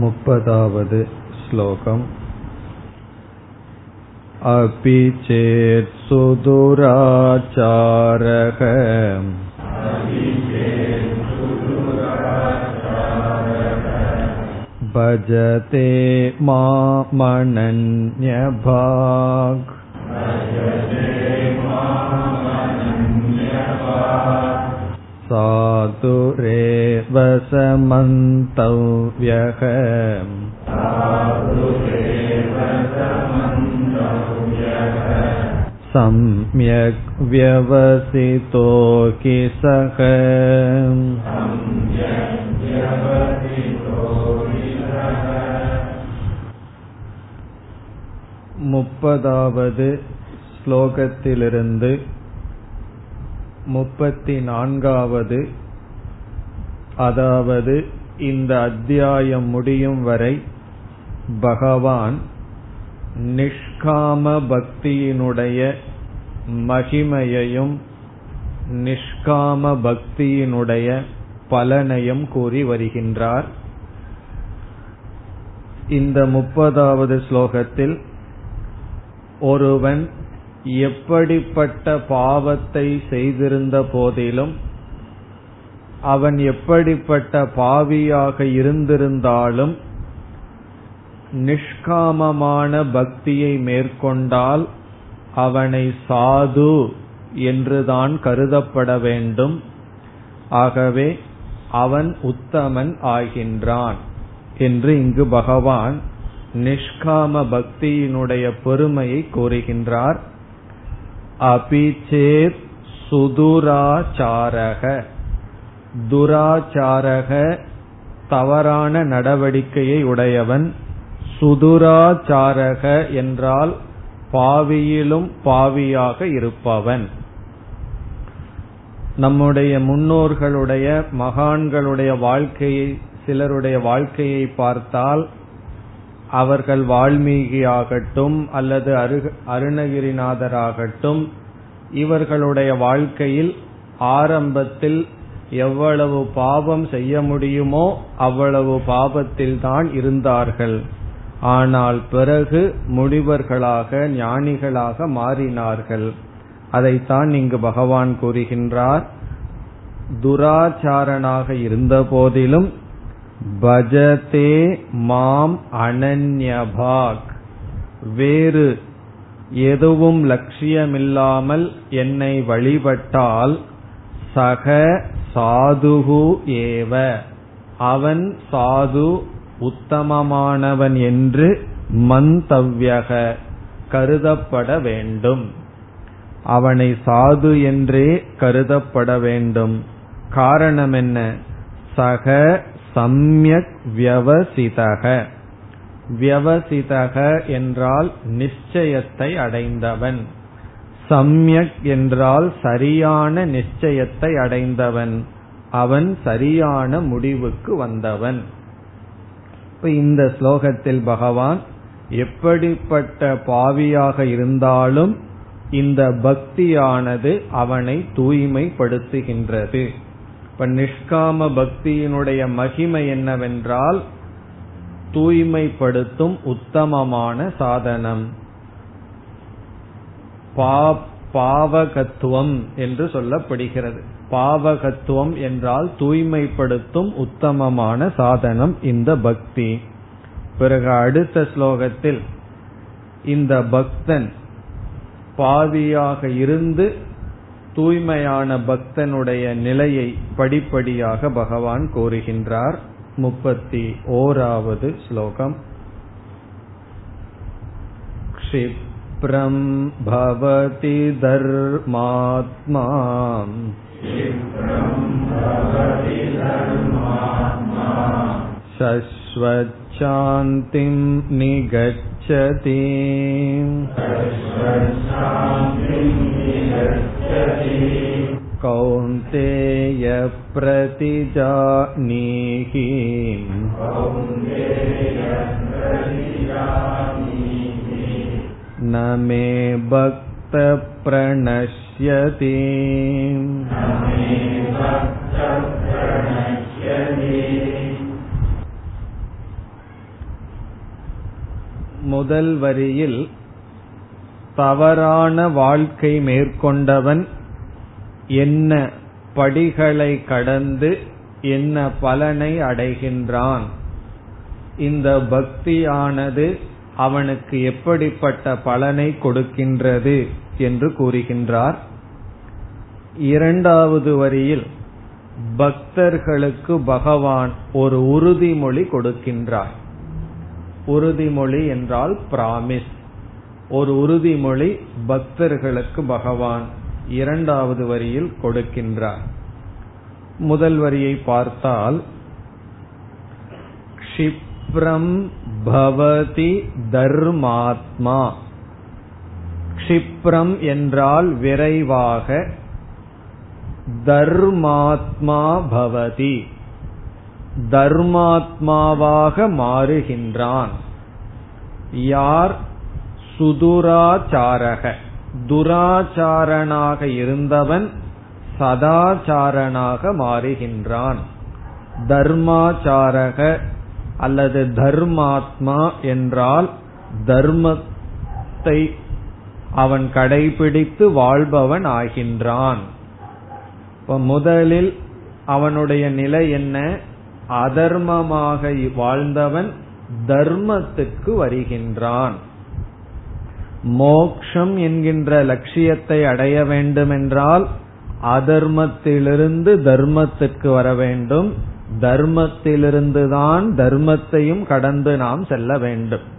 मुपदावद् श्लोकम् अपि चेत् सुदुराचारः भजते मामनन्यभाक् साधुरेव समन्तव्यः सम्यक् व्यवसितो हि सः முப்பதாவது ஸ்லோகத்திலிருந்து முப்பத்தி நான்காவது அதாவது இந்த அத்தியாயம் முடியும் வரை பகவான் நிஷ்காம பக்தியினுடைய மகிமையையும் நிஷ்காம பக்தியினுடைய பலனையும் கூறி வருகின்றார். இந்த முப்பதாவது ஸ்லோகத்தில் ஒருவன் எப்படிப்பட்ட பாவத்தை செய்திருந்த போதிலும் அவன் எப்படிப்பட்ட பாவியாக இருந்திருந்தாலும் நிஷ்காமமான பக்தியை மேற்கொண்டால் அவனை சாது என்றுதான் கருதப்பட வேண்டும். ஆகவே அவன் உத்தமன் ஆகின்றான் என்று இங்கு பகவான் நிஷ்காம பக்தியினுடைய பெருமையை கூறுகின்றார். அபிச்சேத் சுதுராச்சாரக துராச்சாரக தவறான நடவடிக்கையை உடையவன். சுதுராச்சாரக என்றால் பாவியிலும் பாவியாக இருப்பவன். நம்முடைய முன்னோர்களுடைய மகான்களுடைய வாழ்க்கையை சிலருடைய வாழ்க்கையை பார்த்தால் அவர்கள் வால்மீகியாகட்டும் அல்லது அரு அருணகிரிநாதராகட்டும் இவர்களுடைய வாழ்க்கையில் ஆரம்பத்தில் எவ்வளவு பாவம் செய்ய முடியுமோ அவ்வளவு பாவத்தில் தான் இருந்தார்கள். ஆனால் பிறகு முடிவர்களாக ஞானிகளாக மாறினார்கள். அதைத்தான் இங்கு பகவான் கூறுகின்றார். துராச்சாரனாக இருந்த போதிலும் பஜதே மாம் அனன்யபாக். வேறு எதுவும் லட்சியமில்லாமல் என்னை வழிபட்டால் சக சாதுகு ஏவ. அவன் சாது உத்தமமானவன் என்று மந்தவ்யக கருதப்பட வேண்டும். அவனை சாது என்றே கருதப்பட வேண்டும். காரணம் என்ன? சக சம்யக் வியவசிதக. வியவசிதக என்றால் நிச்சயத்தை அடைந்தவன். சம்யக் என்றால் சரியான நிச்சயத்தை அடைந்தவன். அவன் சரியான முடிவுக்கு வந்தவன். இந்த ஸ்லோகத்தில் பகவான் எப்படிப்பட்ட பாவியாக இருந்தாலும் இந்த பக்தியானது அவனை தூய்மைப்படுத்துகின்றது. இப்ப நிஷ்காம பக்தியினுடைய மகிமை என்னவென்றால் தூய்மைப்படுத்தும் உத்தமமான சாதனம். பாவகத்துவம் என்று சொல்லப்படுகிறது. பாவகத்துவம் என்றால் தூய்மைப்படுத்தும் உத்தமமான சாதனம் இந்த பக்தி. பிறகு அடுத்த ஸ்லோகத்தில் இந்த பக்தன் பாவியாக இருந்து தூய்மையான பக்தனுடைய நிலையை படிப்படியாக பகவான் கூறுகின்றார் முப்பத்தி ஓராவது ஸ்லோகம் क्षिप्रं भवति धर्मात्मा शश्वच्छान्तिं निगच्छति कौन्तेय प्रतिजानीहि न मे भक्तप्रणश्यति முதல் வரியில் தவறான வாழ்க்கை மேற்கொண்டவன் என்ன படிகளை கடந்து என்ன பலனை அடைகின்றான்? இந்த பக்தியானது அவனுக்கு எப்படிப்பட்ட பலனை கொடுக்கின்றது என்று கூறுகின்றார். இரண்டாவது வரியில் பக்தர்களுக்கு பகவான் ஒரு உறுதிமொழி கொடுக்கின்றார். உறுதிமொழி என்றால் பிராமிஸ் ஒரு உறுதிமொழி பக்தர்களுக்கு பகவான் இரண்டாவது வரியில் கொடுக்கின்றார். முதல் வரியை பார்த்தால் க்ஷிப்ரம் பவதி தர்மாத்மா. க்ஷிப்ரம் என்றால் விரைவாக தர்மாத்மா பவதி. தர்மாத்மாவாக மாறுகின்றான். யார்? சுதுராச்சாரக. துராச்சாரனாக இருந்தவன் சதாச்சாரனாக மாறுகின்றான். தர்மாச்சாரக அல்லது தர்மாத்மா என்றால் தர்மத்தை அவன் கடைபிடித்து வாழ்பவன் ஆகின்றான். இப்ப முதலில் அவனுடைய நிலை என்ன? அதர்மமாக வாழ்ந்தவன் தர்மத்துக்கு வருகின்றான். மோக்ஷம் என்கின்ற லட்சியத்தை அடைய வேண்டுமென்றால் அதர்மத்திலிருந்து தர்மத்திற்கு வர வேண்டும். தர்மத்திலிருந்துதான் தர்மத்தையும் கடந்து நாம் செல்ல வேண்டும்.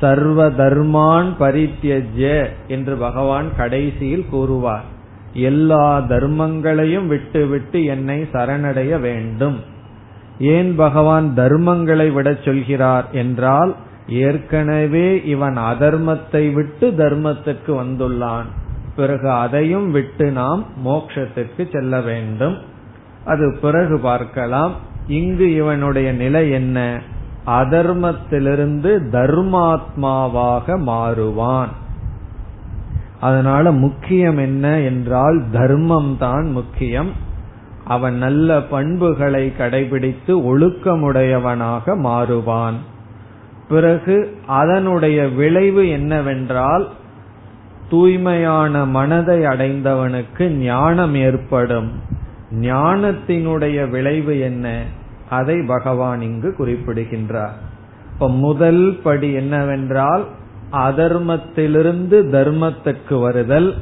சர்வ தர்மான் பரித்தியஜ என்று பகவான் கடைசியில் கூறுவார். எல்லா தர்மங்களையும் விட்டுவிட்டு என்னை சரணடைய வேண்டும். ஏன் பகவான் தர்மங்களை விடச் சொல்கிறார் என்றால் ஏற்கனவே இவன் அதர்மத்தை விட்டு தர்மத்துக்கு வந்துள்ளான். பிறகு அதையும் விட்டு நாம் மோக்ஷத்துக்கு செல்ல வேண்டும். அது பிறகு பார்க்கலாம். இங்கு இவனுடைய நிலை என்ன? அதர்மத்திலிருந்து தர்மாத்மாவாக மாறுவான். அதனால முக்கியம் என்ன என்றால் தர்மம் தான் முக்கியம். அவன் நல்ல பண்புகளை கடைபிடித்து ஒழுக்கமுடையவனாக மாறுவான். பிறகு அதனுடைய விளைவு என்னவென்றால் தூய்மையான மனதை அடைந்தவனுக்கு ஞானம் ஏற்படும். ஞானத்தினுடைய விளைவு என்ன? அதை பகவான் இங்கு குறிப்பிடுகின்றார். இப்ப முதல் படி என்னவென்றால் அதர்மத்திலிருந்து தர்மத்துக்கு வருதல்.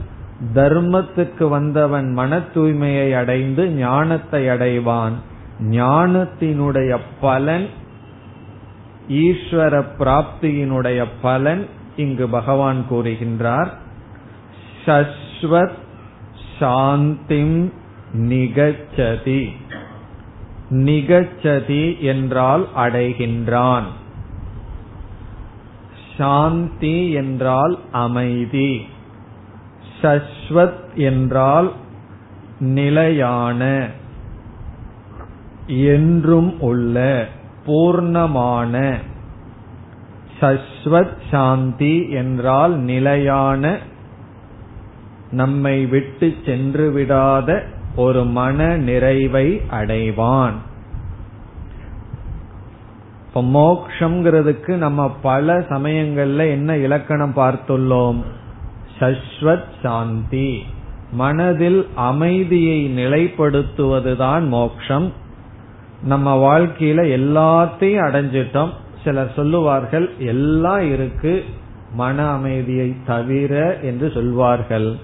தர்மத்துக்கு வந்தவன் மன தூய்மையை அடைந்து ஞானத்தை அடைவான். ஞானத்தினுடைய பலன் ஈஸ்வர பிராப்தியினுடைய பலன் இங்கு பகவான் கூறுகின்றார். சஸ்வத் சாந்திம் நிகச்சதி. நிகச்சதி என்றால் அடைகின்றான். சாந்தி என்றால் அமைதி. சஸ்வத் என்றால் நிலையான என்றும் உள்ள பூர்ணமான. சஸ்வத் சாந்தி என்றால் நிலையான நம்மை விட்டு சென்று விடாத ஒரு மன நிறைவை அடைவான். இப்ப மோக்ஷங்கிறதுக்கு நம்ம பல சமயங்கள்ல என்ன இலக்கணம் பார்த்துள்ளோம்? சஸ்வத் சாந்தி. மனதில் அமைதியை நிலைப்படுத்துவதுதான் மோக்ஷம். நம்ம வாழ்க்கையில எல்லாத்தையும் அடைஞ்சிட்டோம். சிலர் சொல்லுவார்கள் எல்லாம் இருக்கு மன அமைதியை தவிர என்று சொல்வார்கள்.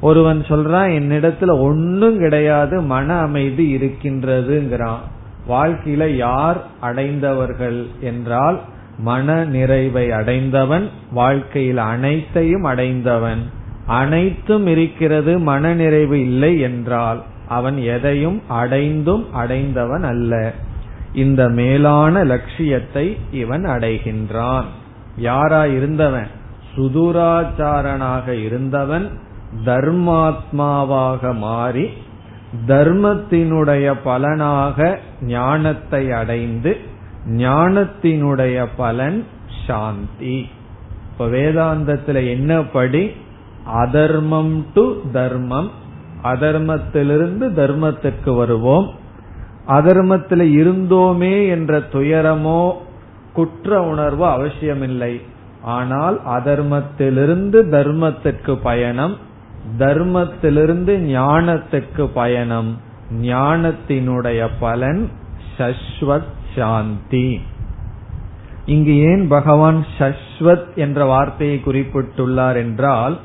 ஒருவன் சொல்றான் என்னிடத்துல ஒன்னும் கிடையாது மன அமைதி இருக்கின்றதுங்கிறான். வாழ்க்கையில யார் அடைந்தவர்கள் என்றால் மன நிறைவை அடைந்தவன் வாழ்க்கையில் அனைத்தையும் அடைந்தவன். அனைத்தும் இருக்கிறது மன நிறைவு இல்லை என்றால் அவன் எதையும் அடைந்தும் அடைந்தவன் அல்ல. இந்த மேலான லட்சியத்தை இவன் அடைகின்றான். யாரா இருந்தவன் சுதுராச்சாரனாக இருந்தவன் தர்மாத்மாவாக மாறி தர்மத்தினுடைய பலனாக ஞானத்தை அடைந்து ஞானத்தினுடைய பலன் சாந்தி. இப்ப வேதாந்தத்துல என்ன படி? அதர்மம் டு தர்மம். அதர்மத்திலிருந்து தர்மத்துக்கு வருவோம். அதர்மத்தில் இருந்தோமே என்ற துயரமோ குற்ற உணர்வோ அவசியமில்லை. ஆனால் அதர்மத்திலிருந்து தர்மத்திற்கு பயணம் தர்மத்திலிருந்து ஞானத்துக்கு பயணம். ஞானத்தினுடைய பலன் சஸ்வத் சாந்தி. இங்கு ஏன் பகவான் சஸ்வத் என்ற வார்த்தையை குறிப்பிட்டுள்ளார் என்றால்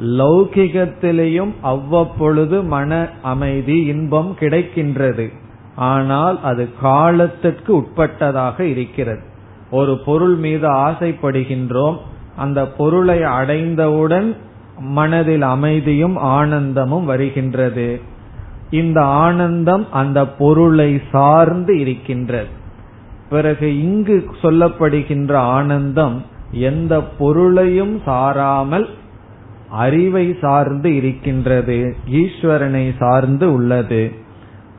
லௌகிகத்திலேயும் அவ்வப்பொழுது மன அமைதி இன்பம் கிடைக்கின்றது. ஆனால் அது காலத்திற்கு உட்பட்டதாக இருக்கிறது. ஒரு பொருள் மீது ஆசைப்படுகின்றோம். அந்த பொருளை அடைந்தவுடன் மனதில் அமைதியும் ஆனந்தமும் வருகின்றது. இந்த ஆனந்தம் அந்த பொருளை சார்ந்து இருக்கின்றது. பிறகு இங்கு சொல்லப்படுகின்ற ஆனந்தம் எந்த பொருளையும் சாராமல் அறிவை சார்ந்து இருக்கின்றது ஈஸ்வரனை சார்ந்து உள்ளது.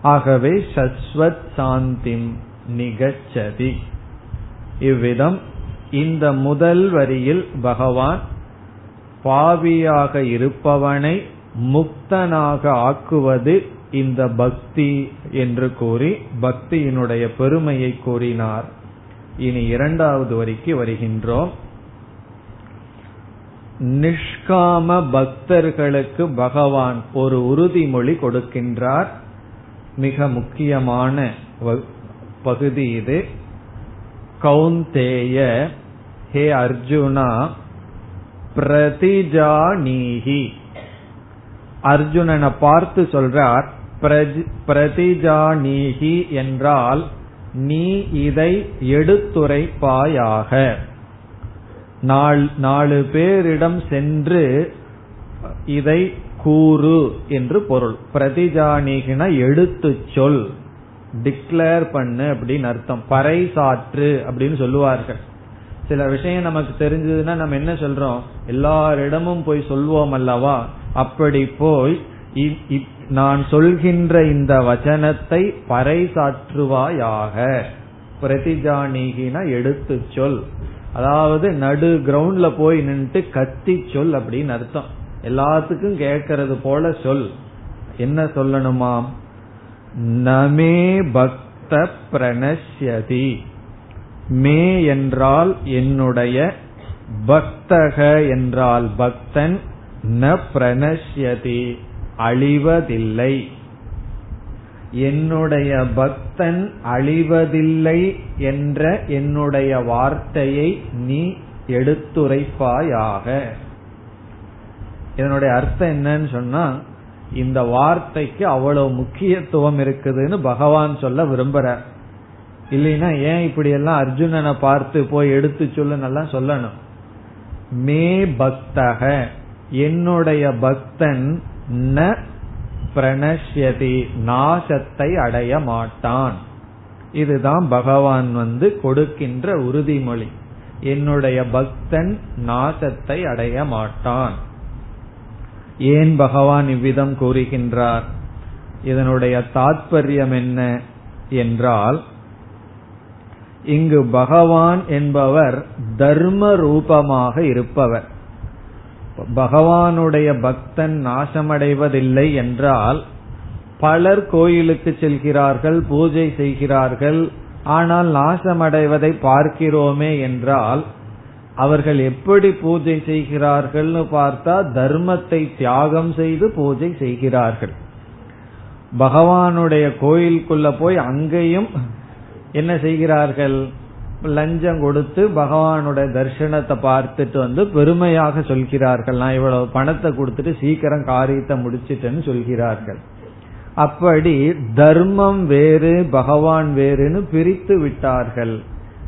ஆகவே சஸ்வத் சாந்திம் நிகச்சதி. இவ்விதம் இந்த முதல் வரியில் பகவான் பாவியாக இருப்பவனை முக்தனாக ஆக்குவது இந்த பக்தி என்று கூறி பக்தியினுடைய பெருமையை கூறினார். இனி இரண்டாவது வரிக்கு வருகின்றோம். நிஷ்காம பக்தர்களுக்கு பகவான் ஒரு உறுதிமொழி கொடுக்கின்றார். மிக முக்கியமான பகுதி இது. கௌந்தேய ஹே அர்ஜுனா பிரதிஜானீகி அர்ஜுனனை பார்த்து சொல்றார் பிரதிஜானீகி என்றால் நீ இதை எடுத்துரைப்பாயாக. நாலு பேரிடம் சென்று இதை கூறு என்று பொருள். பிரதிஜானிகின எடுத்து சொல். டிக்ளேர் பண்ணு அப்படின்னு அர்த்தம். பறைசாற்று அப்படின்னு சொல்லுவார்கள். சில விஷயம் நமக்கு தெரிஞ்சதுன்னா நம்ம என்ன சொல்றோம்? எல்லாரிடமும் போய் சொல்வோம் அல்லவா? அப்படி போய் நான் சொல்கின்ற இந்த வச்சனத்தை பறைசாற்றுவாயாக. பிரதிஜானிகின எடுத்து சொல். அதாவது நடு கிரவுண்ட்ல போய் நின்று கத்தி சொல் அப்படின்னு அர்த்தம். எல்லாத்துக்கும் கேட்கறது போல சொல். என்ன சொல்லணுமாம் நமே பக்த பிரணஷ்யதி. மே என்றால் என்னுடைய பக்தக என்றால் பக்தன் ந பிரணஷ்யதி. அழிவதில்லை. என்னுடைய பக்தன் அழிவதில்லை என்ற என்னுடைய வார்த்தையை நீ எடுத்துரைப்பாயாக. இதனுடைய அர்த்தம் என்னன்னு சொன்னா இந்த வார்த்தைக்கு அவ்வளவு முக்கியத்துவம் இருக்குதுன்னு பகவான் சொல்ல விரும்புறார் இல்லைன்னா ஏன் இப்படி எல்லாம் அர்ஜுனனை பார்த்து போய் எடுத்து சொல்லுன்னு சொல்லணும்? மே பக்தக. என்னுடைய பக்தன் ந பிரணஷ்யதி நாசத்தை அடைய மாட்டான். இதுதான் பகவான் வந்து கொடுக்கின்ற உறுதிமொழி. என்னுடைய பக்தன் நாசத்தை அடைய மாட்டான். ஏன் பகவான் இவ்விதம் கூறுகின்றார்? இதனுடைய தாத்பரியம் என்ன என்றால் இங்கு பகவான் என்பவர் தர்ம ரூபமாக இருப்பவர். பகவானுடைய பக்தன் நாசமடைவதில்லை என்றால் பலர் கோயிலுக்கு செல்கிறார்கள் பூஜை செய்கிறார்கள் ஆனால் நாசமடைவதை பார்க்கிறோமே என்றால் அவர்கள் எப்படி பூஜை செய்கிறார்கள்னு பார்த்தா தர்மத்தை தியாகம் செய்து பூஜை செய்கிறார்கள். பகவானுடைய கோயிலுக்குள்ள போய் அங்கேயும் என்ன செய்கிறார்கள்? லஞ்சம் கொடுத்து பகவானுடைய தர்சனத்தை பார்த்துட்டு வந்து பெருமையாக சொல்கிறார்கள். நான் இவ்வளவு பணத்தை கொடுத்துட்டு சீக்கிரம் காரியத்தை முடிச்சிட்டேன்னு சொல்கிறார்கள். அப்படி தர்மம் வேறு பகவான் வேறுன்னு பிரித்து விட்டார்கள்.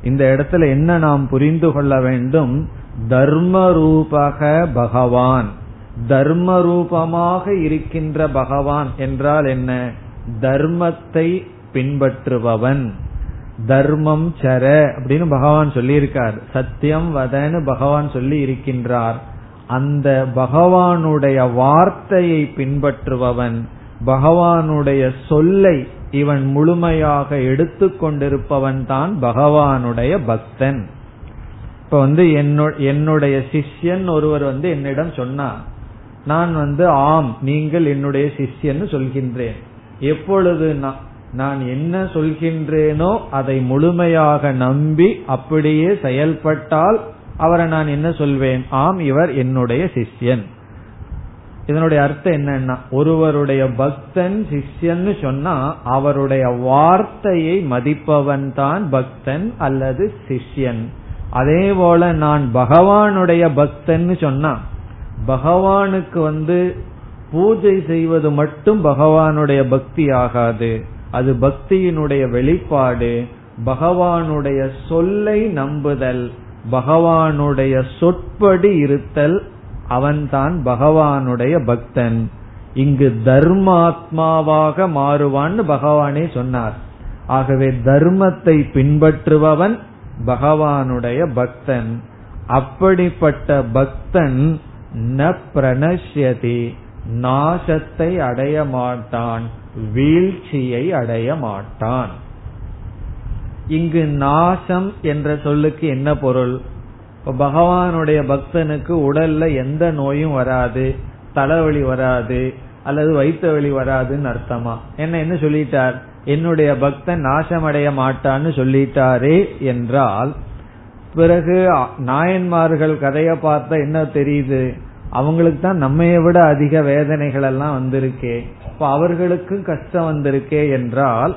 இந்த இடத்துல என்ன நாம் புரிந்து கொள்ள வேண்டும்? தர்ம ரூபக பகவான். தர்ம ரூபமாக இருக்கின்ற பகவான் என்றால் என்ன? தர்மத்தை பின்பற்றுபவன். தர்மம் சர அப்படின்னு பகவான் சொல்லியிருக்கார். சத்தியம் வதன்னு பகவான் சொல்லி இருக்கின்றார் அந்த பகவானுடைய வார்த்தையை பின்பற்றுபவன் பகவானுடைய சொல்லை இவன் முழுமையாக எடுத்துக்கொண்டிருப்பவன் தான் பகவானுடைய பக்தன். இப்ப வந்து என்னுடைய சிஷ்யன் ஒருவர் வந்து என்னிடம் சொன்னார் நான் வந்து ஆம் நீங்கள் என்னுடைய சிஷ்யன்னு சொல்கின்றேன். எப்பொழுது நான் என்ன சொல்கின்றேனோ அதை முழுமையாக நம்பி அப்படியே செயல்பட்டால் அவரை நான் என்ன சொல்வேன்? ஆம் இவர் என்னுடைய சிஷ்யன். இதனுடைய அர்த்தம் என்னன்னா ஒருவருடைய பக்தன் சிஷ்யன்னு சொன்னா அவருடைய வார்த்தையை மதிப்பவன் தான் பக்தன் அல்லது சிஷ்யன். அதே போல நான் பகவானுடைய பக்தன்னு சொன்னா பகவானுக்கு வந்து பூஜை செய்வது மட்டும் பகவானுடைய பக்தி ஆகாது. அது பக்தியினுடைய வெளிப்பாடு பகவானுடைய சொல்லை நம்புதல் பகவானுடைய சொற்படி இருத்தல் அவன்தான் பகவானுடைய பக்தன். இங்கு தர்மாத்மாவாக மாறுவான்னு பகவானே சொன்னார். ஆகவே தர்மத்தை பின்பற்றுபவன் பகவானுடைய பக்தன். அப்படிப்பட்ட பக்தன் ந பிரணஷ்யதி நாசத்தை அடைய மாட்டான். வீழ்ச்சியை அடைய மாட்டான். இங்கு நாசம் என்ற சொல்லுக்கு என்ன பொருள்? பகவானுடைய பக்தனுக்கு உடல்ல எந்த நோயும் வராது தலைவலி வராது அல்லது வயிற்று வலி வராதுன்னு அர்த்தமா? என்ன என்ன சொல்லிட்டார்? என்னுடைய பக்தன் நாசமடைய மாட்டான்னு சொல்லிட்டாரே என்றால் பிறகு நாயன்மார்கள் கதையை பார்த்தா என்ன தெரியுது? அவங்களுக்கு தான் நம்மைய விட அதிக வேதனைகள் எல்லாம் வந்திருக்கே. இப்ப அவர்களுக்கும் கஷ்டம் வந்திருக்கே என்றால்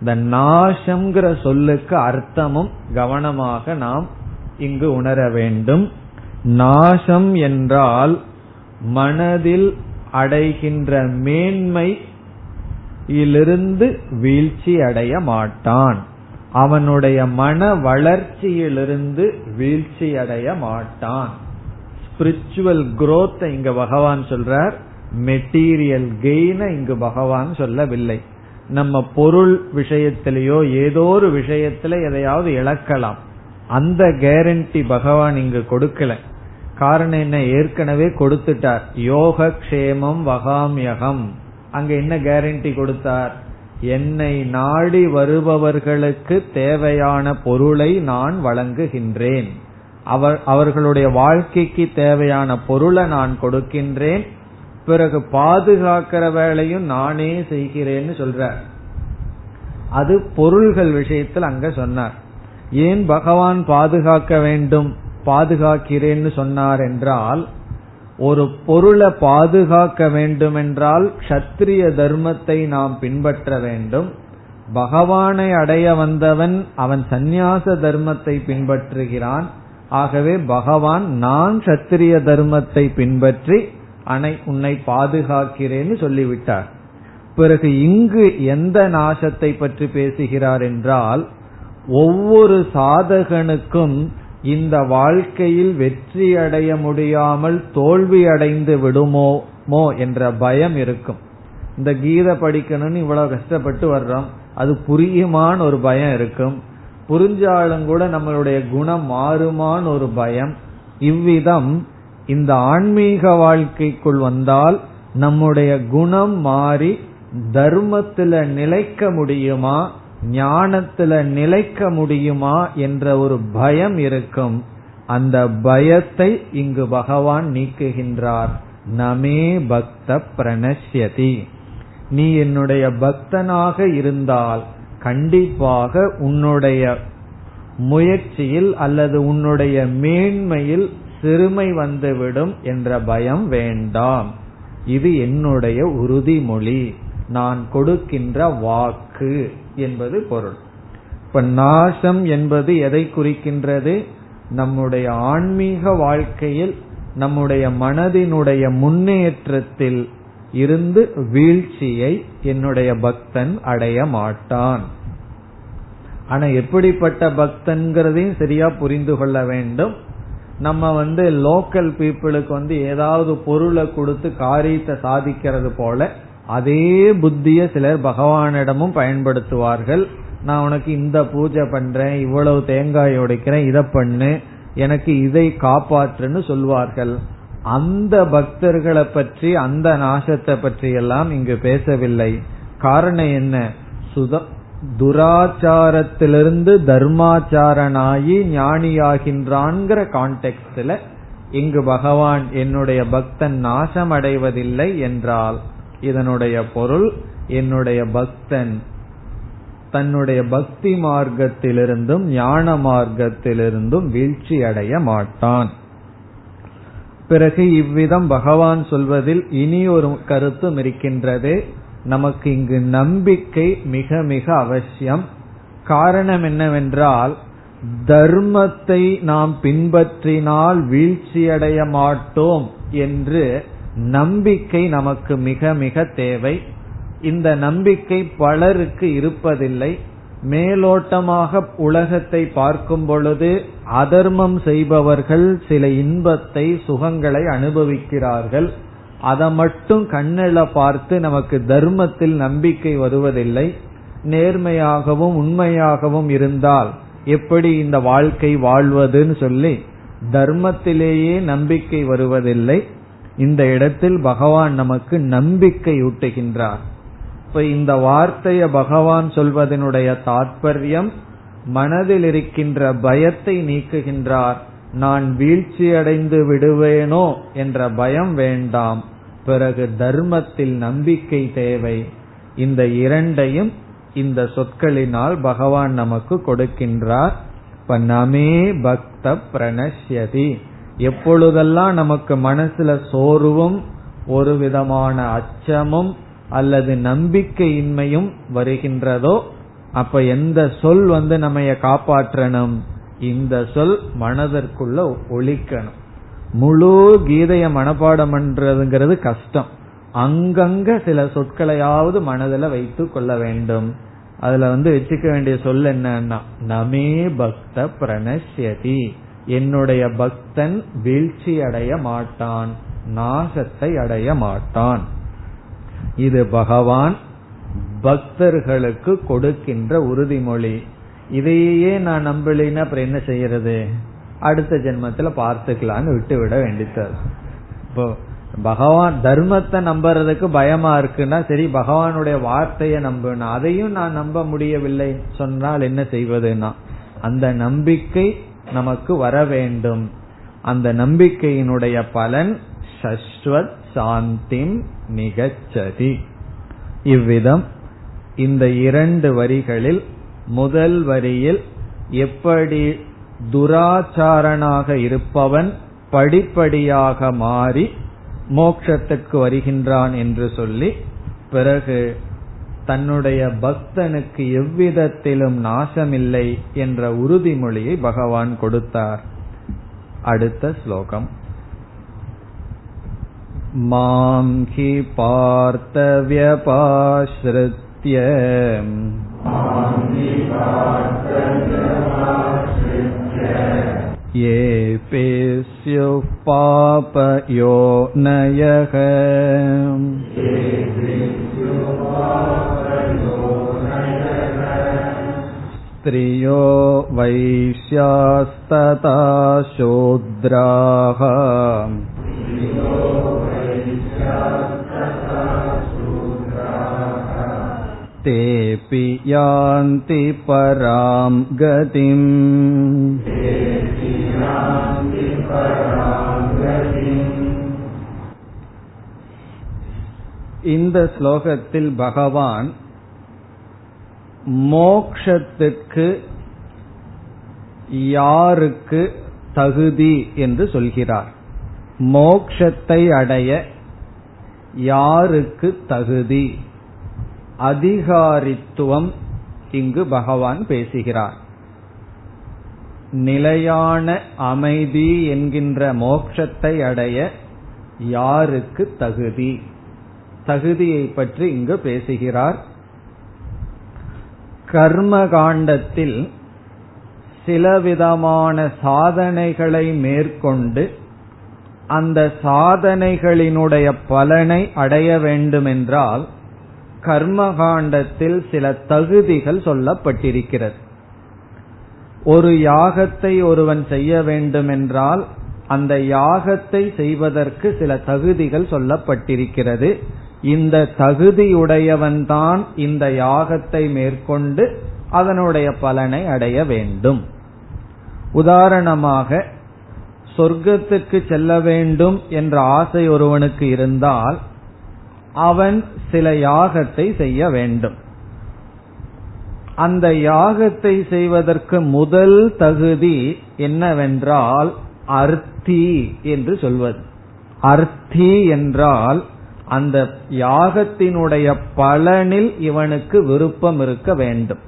இந்த நாசம்ங்கிற சொல்லுக்கு அர்த்தமும் கவனமாக நாம் இங்கு உணர வேண்டும். நாசம் என்றால் மனதில் அடைகின்ற மேன்மை இலிருந்து வீழ்ச்சி அடைய மாட்டான். அவனுடைய மன வளர்ச்சியிலிருந்து வீழ்ச்சி அடைய மாட்டான். ஸ்பிரிச்சுவல் குரோத்தை இங்க பகவான் சொல்றார் மெட்டீரியல் கெய்னை இங்கு பகவான் சொல்லவில்லை. நம்ம பொருள் விஷயத்திலேயோ ஏதோ ஒரு விஷயத்துல எதையாவது இழக்கலாம். அந்த கேரண்டி பகவான் இங்கு கொடுக்கல. காரணம் என்ன? ஏற்கனவே கொடுத்துட்டார். யோக கஷேமம் வகாமியகம். அங்க என்ன கேரண்டி கொடுத்தார்? என்னை நாடி வருபவர்களுக்கு தேவையான பொருளை நான் வழங்குகின்றேன். அவர் அவர்களுடைய வாழ்க்கைக்கு தேவையான பொருளை நான் கொடுக்கின்றேன். பிறகு பாதுகாக்கிற வேலையும் நானே செய்கிறேன்னு சொல்ற அது பொருள்கள் விஷயத்தில் அங்க சொன்னார். ஏன் பகவான் பாதுகாக்க வேண்டும் பாதுகாக்கிறேன்னு சொன்னார் என்றால் ஒரு பொருளை பாதுகாக்க வேண்டுமென்றால் க்ஷத்திரிய தர்மத்தை நாம் பின்பற்ற வேண்டும். பகவானை அடைய வந்தவன் அவன் சந்நியாச தர்மத்தை பின்பற்றுகிறான். ஆகவே பகவான் நான் சத்திரிய தர்மத்தை பின்பற்றி அனை உன்னை பாதுகாக்கிறேன்னு சொல்லிவிட்டார். பிறகு இங்கு எந்த நாசத்தை பற்றி பேசுகிறார் என்றால் ஒவ்வொரு சாதகனுக்கும் இந்த வாழ்க்கையில் வெற்றி அடைய முடியாமல் தோல்வி அடைந்து விடுமோ மோ என்ற பயம் இருக்கும். இந்த கீதை படிக்கணும்னு இவ்வளவு கஷ்டப்பட்டு வர்றோம். அது புரியுமான்னு ஒரு பயம் இருக்கும். புரிஞ்சாலும் கூட நம்மளுடைய குணம் மாறுமான்னு ஒரு பயம். இவ்விதம் இந்த ஆன்மீக வாழ்க்கைக்குள் வந்தால் நம்முடைய குணம் மாறி தர்மத்துல நிலைக்க முடியுமா ஞானத்துல நிலைக்க முடியுமா என்ற ஒரு பயம் இருக்கும். அந்த பயத்தை இங்கு பகவான் நீக்குகின்றார். நமே பக்த பிரணஷ்யதி. நீ என்னுடைய பக்தனாக இருந்தால் கண்டிப்பாக உன்னுடைய முயற்சியில் அல்லது உன்னுடைய மேன்மையில் சிறுமை வந்துவிடும் என்ற பயம் வேண்டாம். இது என்னுடைய உறுதிமொழி. நான் கொடுக்கின்ற வாக்கு என்பது பொருள். இப்ப நாசம் என்பது எதை குறிக்கின்றது? நம்முடைய ஆன்மீக வாழ்க்கையில் நம்முடைய மனதினுடைய முன்னேற்றத்தில் இருந்து வீழ்ச்சியை என்னுடைய பக்தன் அடைய மாட்டான். ஆனா எப்படிப்பட்ட பக்தன்கிறதையும் சரியா புரிந்து கொள்ள வேண்டும். நம்ம வந்து லோக்கல் பீப்புளுக்கு வந்து ஏதாவது பொருளை கொடுத்து காரியத்தை சாதிக்கிறது போல அதே புத்திய சிலர் பகவானிடமும் பயன்படுத்துவார்கள். நான் உனக்கு இந்த பூஜை பண்றேன் இவ்வளவு தேங்காய் உடைக்கிறேன் இதை பண்ணு எனக்கு இதை காப்பாற்றுன்னு சொல்வார்கள். அந்த பக்தர்களை பற்றி அந்த நாசத்தை பற்றி எல்லாம் இங்கு பேசவில்லை. காரணம் என்ன? சுத துராச்சாரத்திலிருந்து தர்மாச்சாரனாகி ஞானியாகின்றான்கிற கான்டெக்ட்ல இங்கு பகவான் என்னுடைய பக்தன் நாசம் அடைவதில்லை என்றால் இதனுடைய பொருள் என்னுடைய பக்தன் தன்னுடைய பக்தி மார்க்கத்திலிருந்தும் ஞான மார்க்கத்திலிருந்தும் வீழ்ச்சி அடைய மாட்டான். பிறகு இவ்விதம் பகவான் சொல்வதில் இனி ஒரு கருத்தும் இருக்கின்றது நமக்கு இங்கு நம்பிக்கை மிக மிக அவசியம். காரணம் என்னவென்றால் தர்மத்தை நாம் பின்பற்றினால் வீழ்ச்சியடைய மாட்டோம் என்று நம்பிக்கை நமக்கு மிக மிக தேவை. இந்த நம்பிக்கை பலருக்கு இருப்பதில்லை. மேலோட்டமாக உலகத்தை பார்க்கும் பொழுது அதர்மம் செய்பவர்கள் சில இன்பத்தை சுகங்களை அனுபவிக்கிறார்கள். அதை மட்டும் கண்ணில பார்த்து நமக்கு தர்மத்தில் நம்பிக்கை வருவதில்லை. நேர்மையாகவும் உண்மையாகவும் இருந்தால் எப்படி இந்த வாழ்க்கை வாழ்வதுன்னு சொல்லி தர்மத்திலேயே நம்பிக்கை வருவதில்லை. இந்த இடத்தில் பகவான் நமக்கு நம்பிக்கை ஊட்டுகின்றார். இப்ப இந்த வார்த்தைய பகவான் சொல்வதனுடைய தாற்பயம் மனதில் இருக்கின்ற பயத்தை நீக்குகின்றார். நான் வீழ்ச்சியடைந்து விடுவேனோ என்ற பயம் வேண்டாம். பிறகு தர்மத்தில் நம்பிக்கை தேவை. இந்த இரண்டையும் இந்த சொற்களினால் பகவான் நமக்கு கொடுக்கின்றார். இப்ப நமே பக்த பிரணஷ்யதி. எப்பொழுதெல்லாம் நமக்கு மனசுல சோர்வும் ஒரு விதமான அச்சமும் அல்லது நம்பிக்கையின்மையும் வருகின்றதோ அப்ப எந்த சொல் வந்து நம்ம காப்பாற்றணும்? இந்த சொல் மனதிற்குள்ள ஒழிக்கணும். முழு கீதைய மனப்பாடம் பண்றதுங்கிறது கஷ்டம். அங்கங்க சில சொற்களையாவது மனதில் வைத்து கொள்ள வேண்டும். அதுல வந்து வச்சுக்க வேண்டிய சொல் என்னன்னா நமே பக்த பிரணஷ்யதி. என்னுடைய பக்தன் வீழ்ச்சி அடைய மாட்டான் நாசத்தை அடைய மாட்டான். இது பகவான் பக்தர்களுக்கு கொடுக்கின்ற உறுதிமொழி. இதையே நான் நம்பலினா அப்புறம் என்ன செய்யறது? அடுத்த ஜென்மத்துல பார்த்துக்கலான்னு விட்டு விட வேண்டித்தது இப்போ பகவான் தர்மத்தை நம்புறதுக்கு பயமா இருக்குன்னா சரி பகவானுடைய வார்த்தையை நம்பணும் அதையும் நான் நம்ப முடியவில்லை சொன்னால் என்ன செய்வதுன்னா அந்த நம்பிக்கை நமக்கு வர வேண்டும். அந்த நம்பிக்கையினுடைய பலன் சஸ்வத் சாந்திம் நிகச்சதி. இவ்விதம் இந்த இரண்டு வரிகளில் முதல் வரியில் எப்படி துராச்சாரனாக இருப்பவன் படிப்படியாக மாறி மோட்சத்துக்கு வருகின்றான் என்று சொல்லி பிறகு தன்னுடைய பக்தனுக்கு எவ்விதத்திலும் நாசமில்லை என்ற உறுதிமொழியை பகவான் கொடுத்தார். அடுத்த ஸ்லோகம். मां हि पार्थव्यपाश्रित्य ये पे स्युः पापयो नयः स्त्रियो वैश्यास्तता शूद्राः तेऽपि यान्ति परां गतिम् இந்த ஸ்லோகத்தில் பகவான் மோக்ஷத்துக்கு யாருக்கு தகுதி என்று சொல்கிறார் மோக்ஷத்தை அடைய யாருக்கு தகுதி அதிகாரித்துவம் இங்கு பகவான் பேசுகிறார். நிலையான அமைதி என்கின்ற மோட்சத்தை அடைய யாருக்கு தகுதி? தகுதியை பற்றி இங்கு பேசுகிறார். கர்ம காண்டத்தில் சிலவிதமான சாதனைகளை மேற்கொண்டு அந்த சாதனைகளினுடைய பலனை அடைய வேண்டுமென்றால் கர்மகாண்டத்தில் சில தகுதிகள் சொல்லப்பட்டிருக்கிறது. ஒரு யாகத்தை ஒருவன் செய்ய வேண்டுமென்றால் அந்த யாகத்தை செய்வதற்கு சில தகுதிகள் சொல்லப்பட்டிருக்கிறது. இந்த தகுதியுடையவன்தான் இந்த யாகத்தை மேற்கொண்டு அதனுடைய பலனை அடைய வேண்டும். உதாரணமாக சொர்க்கத்துக்கு செல்ல வேண்டும் என்ற ஆசை ஒருவனுக்கு இருந்தால் அவன் சில யாகத்தை செய்ய வேண்டும். அந்த யாகத்தை செய்வதற்கு முதல் தகுதி என்னவென்றால் அர்த்தி என்று சொல்வது. அர்த்தி என்றால் அந்த யாகத்தினுடைய பலனில் இவனுக்கு விருப்பம் இருக்க வேண்டும்.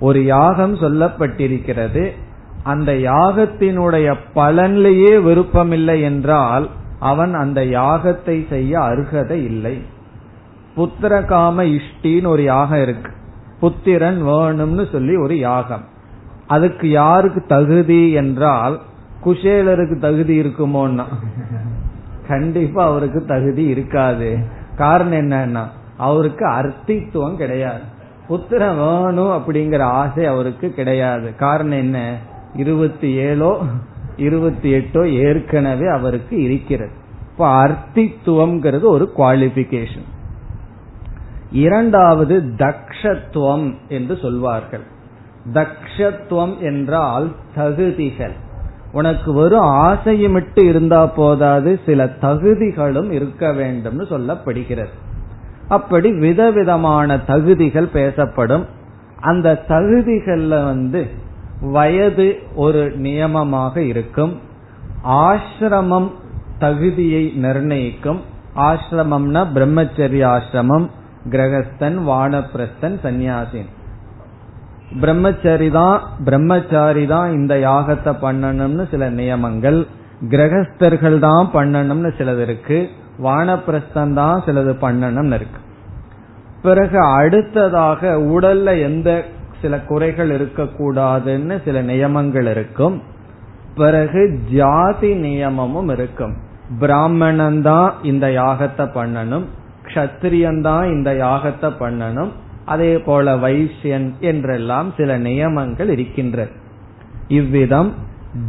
ஒரு யாகம் சொல்லப்பட்டிருக்கிறது. அந்த யாகத்தினுடைய பலன்லேயே விருப்பமில்லை என்றால் அவன் அந்த யாகத்தை செய்ய அருகதை இல்லை. புத்திரகாம இஷ்டின்னு ஒரு யாகம் இருக்கு. புத்திரன் வேணும்னு சொல்லி ஒரு யாகம். அதுக்கு யாருக்கு தகுதி என்றால் குஷேலருக்கு தகுதி இருக்குமோன்னா? கண்டிப்பா அவருக்கு தகுதி இருக்காது. காரணம் என்னன்னா அவருக்கு அர்த்தித்துவம் கிடையாது. புத்திரன் வேணும் அப்படிங்கிற ஆசை அவருக்கு கிடையாது. காரணம் என்ன? இருபத்தி ஏழோ இருபத்தி எட்டோ ஏற்கனவே அவருக்கு இருக்கிறது. இப்ப அர்த்தித்துவம்ங்கிறது ஒரு குவாலிபிகேஷன் இரண்டாவது தக்ஷத்துவம் என்று சொல்வார்கள். தக்ஷத்துவம் என்றால் தகுதிகள். உனக்கு வெறும் ஆசையுமிட்டு இருந்தா போதாது சில தகுதிகளும் இருக்க வேண்டும்னு சொல்லப்படுகிறது. அப்படி விதவிதமான தகுதிகள் பேசப்படும். அந்த தகுதிகள்ல வந்து வயது ஒரு நியமமாக இருக்கும். ஆசிரமம் தகுதியை நிர்ணயிக்கும். ஆசிரமம்னா பிரம்மச்சரிய ஆசிரமம் கிரகஸ்தன் வானப்பிரஸ்தன் சந்நியாசின். பிரம்மச்சரி தான் பிரம்மச்சாரி தான் இந்த யாகத்தை பண்ணணும்னு சில நியமங்கள். கிரகஸ்தர்கள் தான் பண்ணணும்னு சிலது இருக்கு. வானப்பிரஸ்தன் தான் சிலது பண்ணணும்னு இருக்கு. பிறகு அடுத்ததாக உடல்ல எந்த சில குறைகள் இருக்கக்கூடாதுன்னு சில நியமங்கள் இருக்கும். பிறகு ஜாதி நியமமும் இருக்கும். பிராமணன் தான் இந்த யாகத்தை பண்ணணும். கஷத்திரியன்தான் இந்த யாகத்தை பண்ணணும். அதே போல வைசியன் என்றெல்லாம் சில நியமங்கள் இருக்கின்றது இவ்விதம்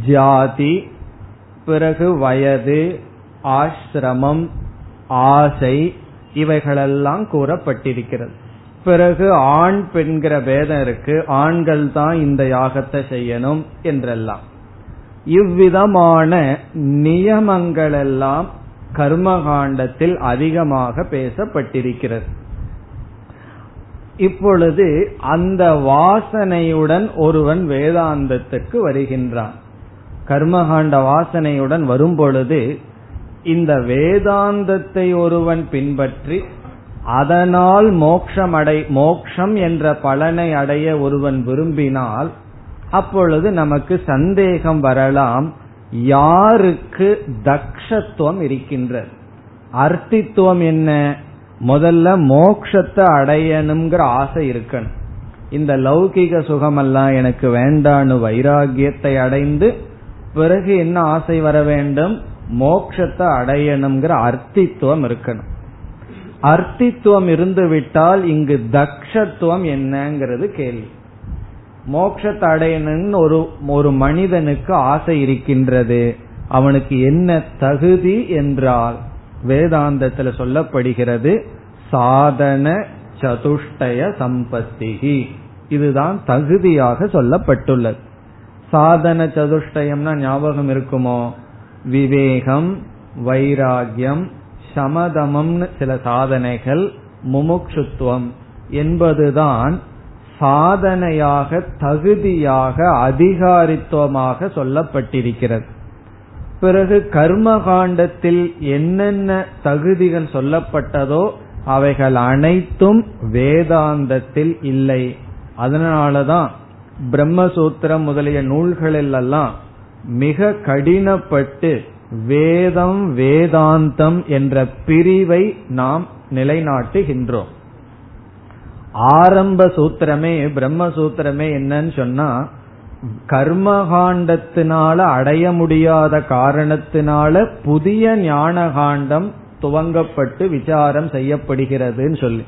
ஜாதி பிறகு வயது ஆசிரமம் ஆசை இவைகளெல்லாம் கூறப்பட்டிருக்கிறது. பிறகு ஆண் பெண்கிற பேதம் இருக்கு ஆண்கள் தான் இந்த யாகத்தை செய்யணும் என்றெல்லாம். இவ்விதமான நியமங்கள் எல்லாம் கர்மகாண்டத்தில் அதிகமாக பேசப்பட்டிருக்கிறது. இப்பொழுது அந்த வாசனையுடன் ஒருவன் வேதாந்தத்துக்கு வருகின்றான். கர்மகாண்ட வாசனையுடன் வரும்பொழுது இந்த வேதாந்தத்தை ஒருவன் பின்பற்றி அதனால் மோக்ஷம் அடை மோக்ஷம் என்ற பலனை அடைய ஒருவன் விரும்பினால் அப்பொழுது நமக்கு சந்தேகம் வரலாம் யாருக்கு தக்ஷத்துவம் இருக்கின்றது? அர்த்தித்துவம் என்ன? முதல்ல மோக்ஷத்தை அடையணுங்கிற ஆசை இருக்கணும். இந்த லௌகிக சுகமெல்லாம் எனக்கு வேண்டான்னு வைராகியத்தை அடைந்து பிறகு என்ன ஆசை வர வேண்டும்? மோக்ஷத்தை அடையணுங்கிற அர்த்தித்துவம் இருக்கணும். அர்த்தித்துவம் இருந்துவிட்டால் இங்கு தக்ஷத்துவம் என்னங்கிறது கேள்வி. மோட்சத்தை அடையணும்னு ஒரு ஒரு மனிதனுக்கு ஆசை இருக்கின்றது. அவனுக்கு என்ன தகுதி என்றால் வேதாந்தத்தில் சொல்லப்படுகிறது சாதன சதுஷ்டய சம்பத்திகி. இதுதான் தகுதியாக சொல்லப்பட்டுள்ளது. சாதன சதுஷ்டயம்னா ஞாபகம் இருக்குமோ? விவேகம் வைராகியம் சமதமம்னு சில சாதனைகள் முமுட்சுத்துவம் என்பதுதான் சாதனையாக தகுதியாக அதிகாரித்துவமாக சொல்லப்பட்டிருக்கிறது. பிறகு கர்ம காண்டத்தில் என்னென்ன தகுதிகள் சொல்லப்பட்டதோ அவைகள் அனைத்தும் வேதாந்தத்தில் இல்லை. அதனாலதான் பிரம்மசூத்திரம் முதலிய நூல்களிலெல்லாம் மிக கடினப்பட்டு வேதம் வேதாந்தம் என்ற பிரிவை நாம் நிலைநாட்டுகின்றோம். ஆரம்ப சூத்திரமே பிரம்மசூத்திரமே என்னன்னு சொன்னா கர்மகாண்டத்தினால அடைய முடியாத காரணத்தினால புதிய ஞான காண்டம் துவங்கப்பட்டு விசாரம் செய்யப்படுகிறதுன்னு சொல்லி.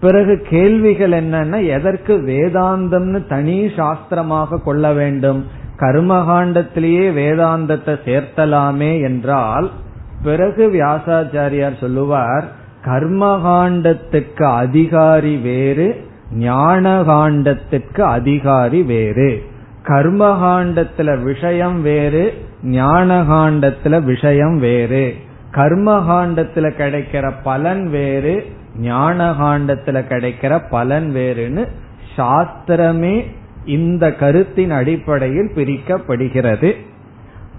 பிறகு கேள்விகள் என்னன்னா எதற்கு வேதாந்தம்னு தனி சாஸ்திரமாக கொள்ள வேண்டும்? கர்மகாண்டத்திலேயே வேதாந்தத்தை சேர்த்தலாமே என்றால் பிறகு வியாசாச்சாரியார் சொல்லுவார் கர்மகாண்டத்துக்கு அதிகாரி வேறு ஞான காண்டத்துக்கு அதிகாரி வேறு. கர்மகாண்டத்துல விஷயம் வேறு ஞான காண்டத்துல விஷயம் வேறு. கர்மகாண்டத்துல கிடைக்கிற பலன் வேறு ஞான காண்டத்துல கிடைக்கிற பலன் வேறுன்னு சாஸ்திரமே இந்த கருத்தின் அடிப்படையில் பிரிக்கப்படுகிறது.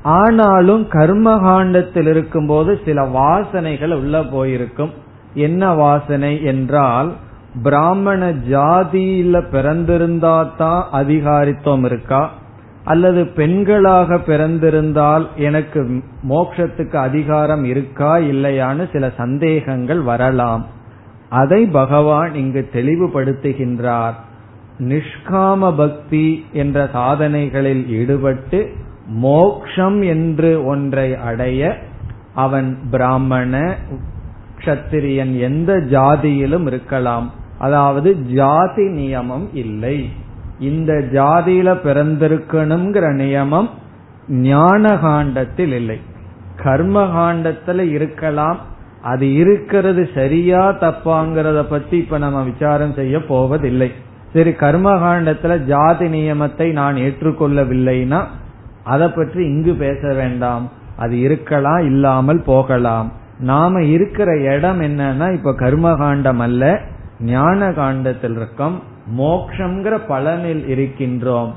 ஆனாலும் கர்மகாண்டத்தில் இருக்கும்போது சில வாசனைகள் உள்ள போயிருக்கும். என்ன வாசனை என்றால் பிராமண ஜாதியில பிறந்திருந்தா தான் அதிகாரித்துவம் இருக்கா? அல்லது பெண்களாக பிறந்திருந்தால் எனக்கு மோட்சத்துக்கு அதிகாரம் இருக்கா இல்லையான்னு சில சந்தேகங்கள் வரலாம். அதை பகவான் இங்கு தெளிவுபடுத்துகின்றார். நிஷ்காம பக்தி என்ற சாதனைகளில் ஈடுபட்டு மோக்ஷம் என்று ஒன்றை அடைய அவன் பிராமண கத்திரியன் எந்த ஜாதியிலும் இருக்கலாம். அதாவது ஜாதி நியமம் இல்லை. இந்த ஜாதியில பிறந்திருக்கணுங்கிற நியமம் ஞான காண்டத்தில் இல்லை. கர்ம காண்டத்துல இருக்கலாம். அது இருக்கிறது சரியா தப்பாங்கிறத பத்தி இப்ப நம்ம விசாரம் செய்ய போவதில்லை. சரி கர்மகாண்டத்துல ஜாதி நியமத்தை நான் ஏற்றுக்கொள்ளவில்லைன்னா அதை பற்றி இங்கு பேச வேண்டாம். அது இருக்கலாம் இல்லாமல் போகலாம். நாம இருக்கிற இடம் என்னன்னா இப்ப கர்மகாண்டம் அல்ல ஞான காண்டத்தில் இருக்கோம். மோக்ஷங்கிற பலனில் இருக்கின்றோம்.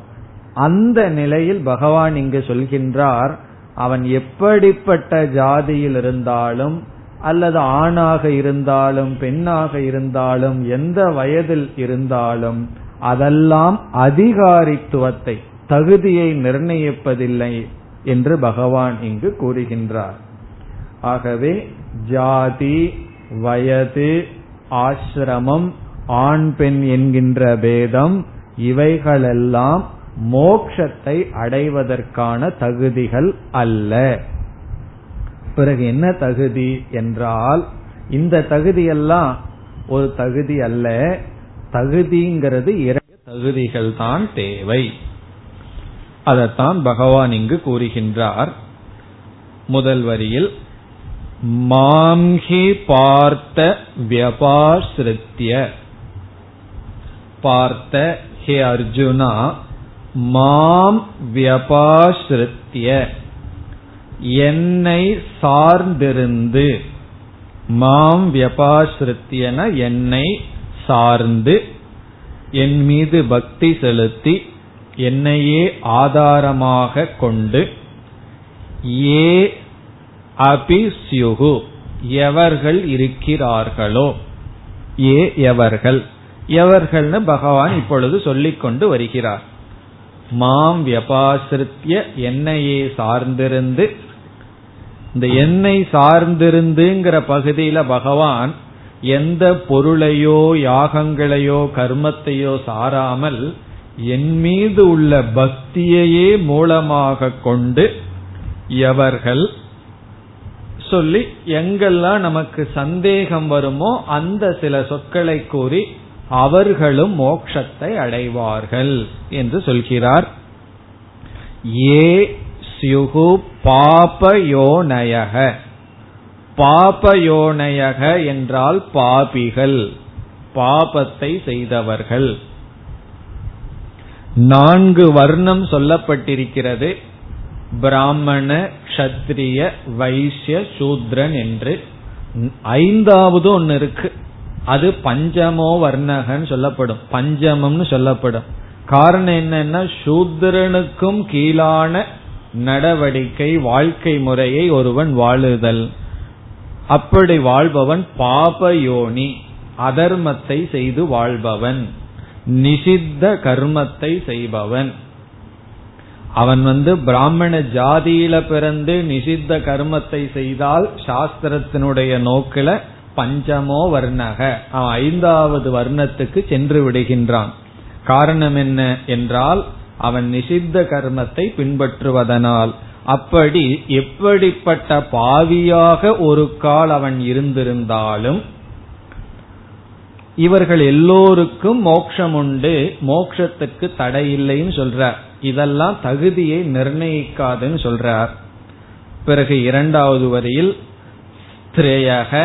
அந்த நிலையில் பகவான் இங்கு சொல்கின்றார் அவன் எப்படிப்பட்ட ஜாதியில் இருந்தாலும் அல்லது ஆணாக இருந்தாலும் பெண்ணாக இருந்தாலும் எந்த வயதில் இருந்தாலும் அதெல்லாம் அதிகாரித்துவத்தை தகுதியை நிர்ணயிப்பதில்லை என்று பகவான் இங்கு கூறுகின்றார். ஆகவே ஜாதி வயது ஆசிரமம் ஆண் பெண் என்கின்ற பேதம் இவைகளெல்லாம் மோக்ஷத்தை அடைவதற்கான தகுதிகள் அல்ல. பிறகு என்ன தகுதி என்றால் இந்த தகுதியெல்லாம் ஒரு தகுதி அல்ல. தகுதிங்கிறது இரண்டு தகுதிகள் தான் தேவை. அதைத்தான் பகவான் இங்கு கூறுகின்றார். முதல் வரியில் மாம்ஹி பார்த்த வியபாசிருத்திய பார்த்த ஹே அர்ஜுனா மாம் வியபாசிருத்திய என்னை சார்ந்திருந்து. மாம் வியபாசிருத்தியன என்னை சார்ந்து. என் மீது பக்தி செலுத்தி என்னையே ஆதாரமாக கொண்டு. ஏ அபிஸ்யுகு எவர்கள் இருக்கிறார்களோ. ஏ எவர்கள் எவர்கள்னு பகவான் இப்பொழுது சொல்லிக் கொண்டு வருகிறார். மாம் வியபாசிருத்திய என்னையே சார்ந்திருந்து இந்த எண்ணெய் சார்ந்திருந்துங்கிற பகுதியில பகவான் எந்த பொருளையோ யாகங்களையோ கர்மத்தையோ சாராமல் என் மீது உள்ள பக்தியையே மூலமாக கொண்டு எவர்கள் சொல்லி எங்கெல்லாம் நமக்கு சந்தேகம் வருமோ அந்த சில சொற்களை கூறி அவர்களும் மோட்சத்தை அடைவார்கள் என்று சொல்கிறார். ஏ ஸ்யுகு பாபயோனயக. பாபயோனயக என்றால் பாபிகள் பாபத்தை செய்தவர்கள். நான்கு வர்ணம் சொல்லப்பட்டிருக்கிறது. பிராமண கஷத்திரிய வைசிய சூத்ரன் என்று. ஐந்தாவது ஒன்னு இருக்கு. அது பஞ்சமோ வர்ணகன்னு சொல்லப்படும். பஞ்சமம்னு சொல்லப்படும். காரணம் என்னன்னா சூத்ரனுக்கும் கீழான நடவடிக்கை வாழ்க்கை முறையை ஒருவன் வாழுதல். அப்படி வாழ்பவன் பாபயோனி அதர்மத்தை செய்து வாழ்பவன். நிஷித்த கர்மத்தை செய்பவன். அவன் வந்து பிராமண ஜாதியில பிறந்து நிஷித்த கர்மத்தை செய்தால் சாஸ்திரத்தினுடைய நோக்கில பஞ்சமோ வர்ணக. அவன் ஐந்தாவது வர்ணத்துக்கு சென்று விடுகின்றான். காரணம் என்ன என்றால் அவன் நிஷித்த கர்மத்தை பின்பற்றுவதனால். அப்படி எப்படிப்பட்ட பாவியாக ஒரு கால் அவன் இருந்திருந்தாலும் இவர்கள் எல்லோருக்கும் மோட்சம் உண்டு மோட்சத்துக்கு தடை இல்லைன்னு சொல்றார். இதெல்லாம் தகுதியை நிர்ணயிக்காதுன்னு சொல்றார். பிறகு இரண்டாவது வரியில் ஸ்திரேயக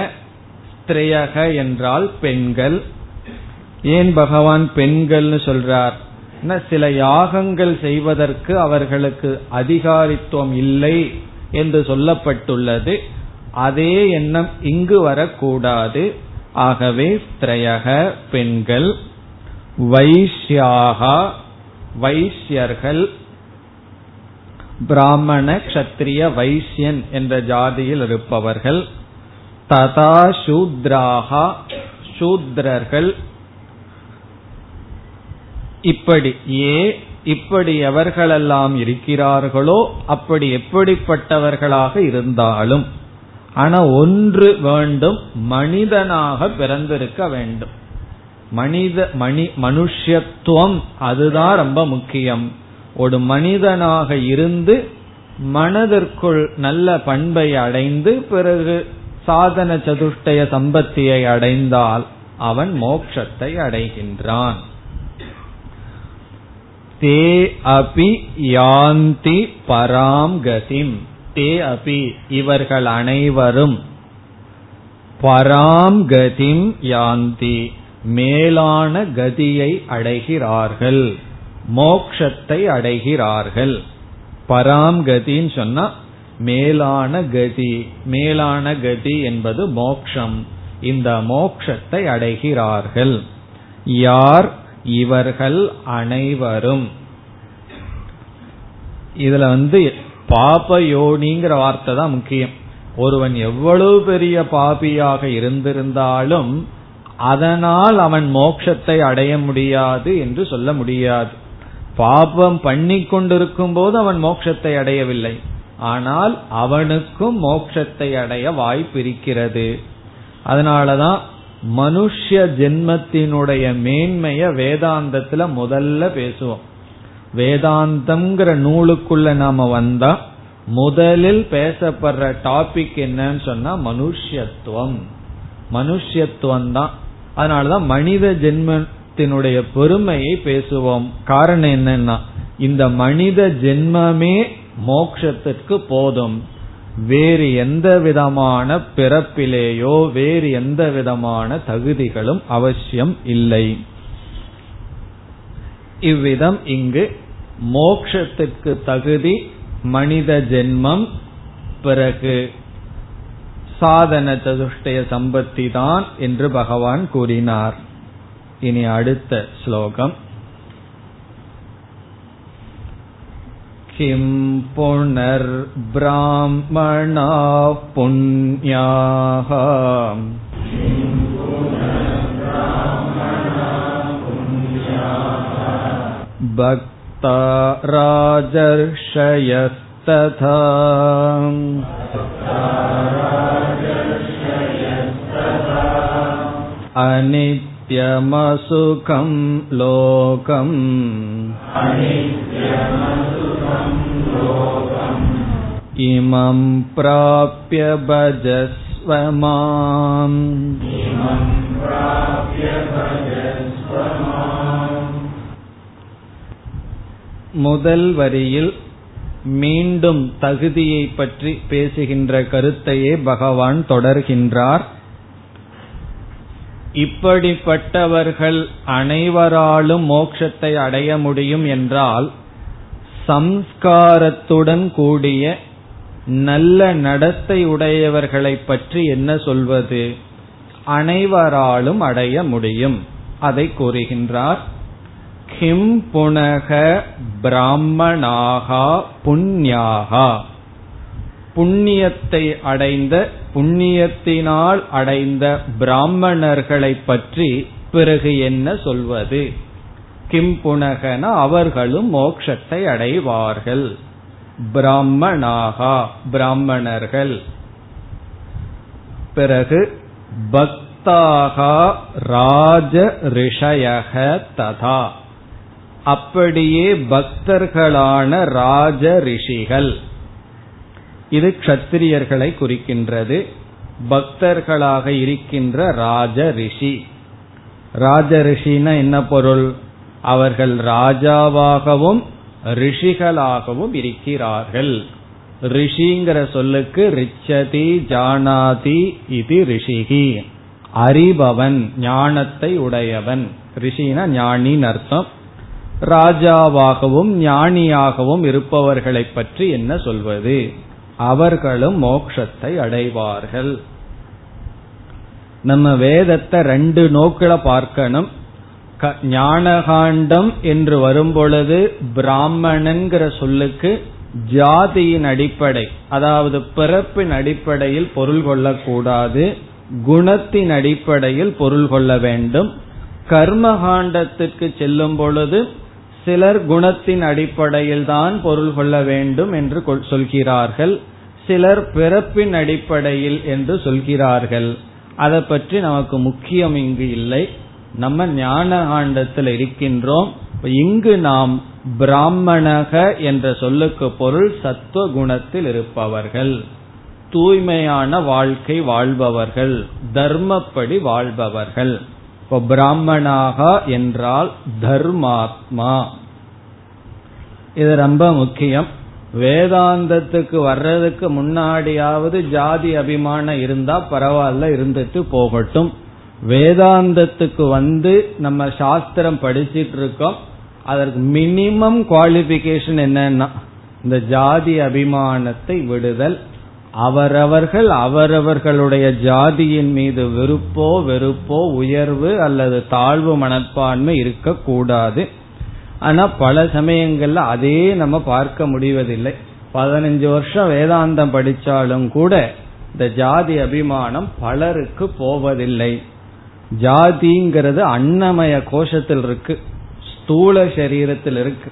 ஸ்திரேயக என்றால் பெண்கள். ஏன் பகவான் பெண்கள்னு சொல்றார்? சில யாகங்கள் செய்வதற்கு அவர்களுக்கு அதிகாரித்துவம் இல்லை என்று சொல்லப்பட்டுள்ளது. அதே எண்ணம் இங்கு வரக்கூடாது. ஆகவே திரையக பெண்கள் வைஷ்யாகா வைஷ்யர்கள் பிராமண கஷத்திரிய வைசியன் என்ற ஜாதியில் இருப்பவர்கள் ததா சூத்ராகா சூத்ரர்கள் இப்படி ஏ இப்படி எவர்களெல்லாம் இருக்கிறார்களோ அப்படி எப்படிப்பட்டவர்களாக இருந்தாலும் ஆனா ஒன்று வேண்டும் மனிதனாக பிறந்திருக்க வேண்டும். மனித மணி மனுஷத்துவம் அதுதான் ரொம்ப முக்கியம். ஒரு மனிதனாக இருந்து மனதிற்குள் நல்ல பண்பை அடைந்து பிறகு சாதன சதுஷ்டய சம்பத்தியை அடைந்தால் அவன் மோட்சத்தை அடைகின்றான். தே அபி யாந்தி பராம் கதிம். தே அபி இவர்கள் அனைவரும் பராம் கதிம் யாந்தி மேலான கதியை அடைகிறார்கள் மோக்ஷத்தை அடைகிறார்கள். பராம் கதின்னு சொன்னா மேலான கதி மேலான கதி என்பது மோக்ஷம். இந்த மோக்ஷத்தை அடைகிறார்கள். யார்? இவர்கள் அனைவரும். இதுல வந்து பாப யோனிங்கிற வார்த்தை தான் முக்கியம். ஒருவன் எவ்வளவு பெரிய பாபியாக இருந்திருந்தாலும் அதனால் அவன் மோட்சத்தை அடைய முடியாது என்று சொல்ல முடியாது. பாபம் பண்ணி கொண்டிருக்கும் போது அவன் மோட்சத்தை அடையவில்லை. ஆனால் அவனுக்கும் மோட்சத்தை அடைய வாய்ப்பு இருக்கிறது. அதனாலதான் மனுஷ ஜென்மத்தினுடைய மேன்மைய வேதாந்தத்துல முதல்ல பேசுவோம். வேதாந்தம்ங்கிற நூலுக்குள்ள நாம வந்தா முதலில் பேசப்படுற டாபிக் என்னன்னு சொன்னா மனுஷத்துவம் மனுஷத்துவம் தான் அதனாலதான் மனித ஜென்மத்தினுடைய பெருமையை பேசுவோம். காரணம் என்னன்னா இந்த மனித ஜென்மமே மோக்ஷத்திற்கு போதும். வேறு எந்த விதமான பிறப்பிலேயோ வேறு எந்த விதமான தகுதிகளும் அவசியம் இல்லை. இவ்விதம் இங்கு மோக்ஷத்திற்கு தகுதி மனித ஜென்மம் பிறகு சாதன சதுஷ்டய சம்பத்தி தான் என்று பகவான் கூறினார். இனி அடுத்த ஸ்லோகம். किं पुनर्ब्राह्मणा पुण्याः भक्ता राजर्षयस्तथा अनित्यमसुखं लोकम् इमं प्राप्य भजस्व माम् முதல் வரியில் மீண்டும் தகுதியை பற்றி பேசுகின்ற கருத்தையே பகவான் தொடர்கின்றார் இப்படிப்பட்டவர்கள் அனைவராலும் மோட்சத்தை அடைய முடியும் என்றால் சம்ஸ்காரத்துடன் கூடிய நல்ல நடத்தை உடையவர்களை பற்றி என்ன சொல்வது? அனைவராலும் அடைய முடியும். அதை கூறுகின்றார். கிம் புனக பிராமணாகா புண்ணியாகா. புண்ணியத்தை அடைந்த புண்ணியத்தினால் அடைந்த பிராமணர்களை பற்றி பிறகு என்ன சொல்வது? கிம் புனகன அவர்களும் மோட்சத்தை அடைவார்கள். பிராமணாகா பிராமணர்கள். பிறகு பக்தாகா ராஜ ரிஷயக ததா. அப்படியே பக்தர்களான ராஜ ரிஷிகள். இது கத்திரியர்களை குறிக்கின்றது. பக்தர்களாக இருக்கின்ற ராஜ ரிஷி. ராஜ ரிஷினா என்ன பொருள்? அவர்கள் ராஜாவாகவும் ரிஷிகளாகவும் இருக்கிறார்கள். ரிஷிங்கிற சொல்லுக்கு ரிச்சதி ஜானாதி இது ரிஷிகி. அறிபவன் ஞானத்தை உடையவன். ரிஷினா ஞானி அர்த்தம். ராஜாவாகவும் ஞானியாகவும் இருப்பவர்களை பற்றி என்ன சொல்வது? அவர்களும் மோக்ஷத்தை அடைவார்கள். நம்ம வேதத்தை ரெண்டு நோக்கில பார்க்கணும். ஞானகாண்டம் என்று வரும்பொழுது பிராமணன்கிற சொல்லுக்கு ஜாதியின் அடிப்படை அதாவது பிறப்பின் அடிப்படையில் பொருள் கொள்ளக்கூடாது குணத்தின் அடிப்படையில் பொருள் கொள்ள வேண்டும். கர்மகாண்டத்திற்கு செல்லும் பொழுது சிலர் குணத்தின் அடிப்படையில் தான் பொருள் கொள்ள வேண்டும் என்று சொல்கிறார்கள். சிலர் பிறப்பின் அடிப்படையில் என்று சொல்கிறார்கள். அதை பற்றி நமக்கு முக்கியம் இங்கு இல்லை. நம்ம ஞான ஆண்டத்தில் இருக்கின்றோம் இங்கு நாம் பிராமணக என்ற சொல்லுக்கு பொருள் சத்துவ குணத்தில் இருப்பவர்கள். தூய்மையான வாழ்க்கை வாழ்பவர்கள் தர்மப்படி வாழ்பவர்கள். இப்போ பிராமணாக என்றால் தர்மாத்மா. இது ரொம்ப முக்கியம். வேதாந்தத்துக்கு வர்றதுக்கு முன்னாடியாவது ஜாதி அபிமானம் இருந்தா பரவாயில்ல இருந்துட்டு போகட்டும். வேதாந்தத்துக்கு வந்து நம்ம சாஸ்திரம் படிச்சிட்டு இருக்கோம் அதற்கு மினிமம் குவாலிபிகேஷன் என்னன்னா இந்த ஜாதி அபிமானத்தை விடுதல். அவரவர்கள் அவரவர்களுடைய ஜாதியின் மீது வெறுப்போ வெறுப்போ உயர்வு அல்லது தாழ்வு மனப்பான்மை இருக்கக்கூடாது. ஆனா பல சமயங்கள்ல அதே நம்ம பார்க்க முடிவதில்லை. பதினஞ்சு வருஷம் வேதாந்தம் படிச்சாலும் கூட இந்த ஜாதி அபிமானம் பலருக்கு போவதில்லை. ஜாதிங்கிறது அன்னமய கோஷத்தில் இருக்கு. ஸ்தூல சரீரத்தில் இருக்கு.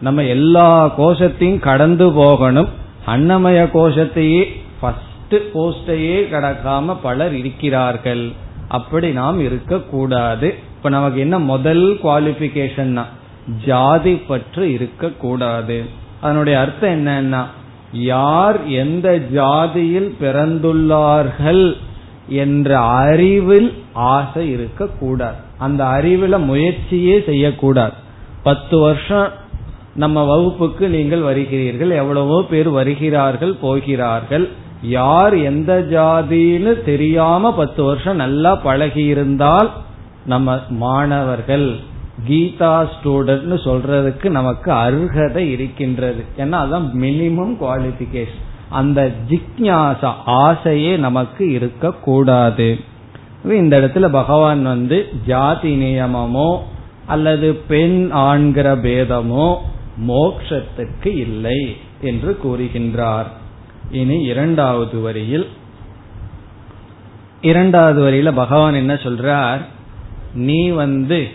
நம்ம எல்லா கோஷத்தையும் கடந்து போகணும். அன்னமய கோஷத்தையே ஃபர்ஸ்ட் போஸ்டையே கடக்காம பலர் இருக்கிறார்கள். அப்படி நாம் இருக்கக்கூடாது. இப்ப நமக்கு என்ன முதல் குவாலிபிகேஷன்னா ஜாதி பற்று இருக்கக்கூடாது. அதனுடைய அர்த்தம் என்னன்னா யார் எந்த ஜாதியில் பிறந்துள்ளார்கள் என்ற அறிவில் ஆசை இருக்கக்கூடாது. அந்த அறிவுல முயற்சியே செய்யக்கூடாது. பத்து வருஷம் நம்ம வகுப்புக்கு நீங்கள் வருகிறீர்கள் எவ்வளவோ பேர் வருகிறார்கள் போகிறார்கள். யார் எந்த ஜாதின்னு தெரியாம பத்து வருஷம் நல்லா பழகி இருந்தால் நம்ம மாணவர்கள் கீதா ஸ்டூடெண்ட் சொல்றதுக்கு நமக்கு அருகதை இருக்கின்றது. ஏன்னா அதான் மினிமம் குவாலிபிகேஷன் அந்த ஜிக்ஞாசா ஆசையே நமக்கு இருக்கக்கூடாது இந்த இடத்துல பகவான் வந்து ஜாதி நியமமோ அல்லது பெண் ஆண்கிற பேதமோ மோக்ஷத்துக்கு இல்லை என்று கூறுகின்றார். இனி இரண்டாவது வரியில். இரண்டாவது வரியில பகவான் என்ன சொல்றார்? நீ வந்து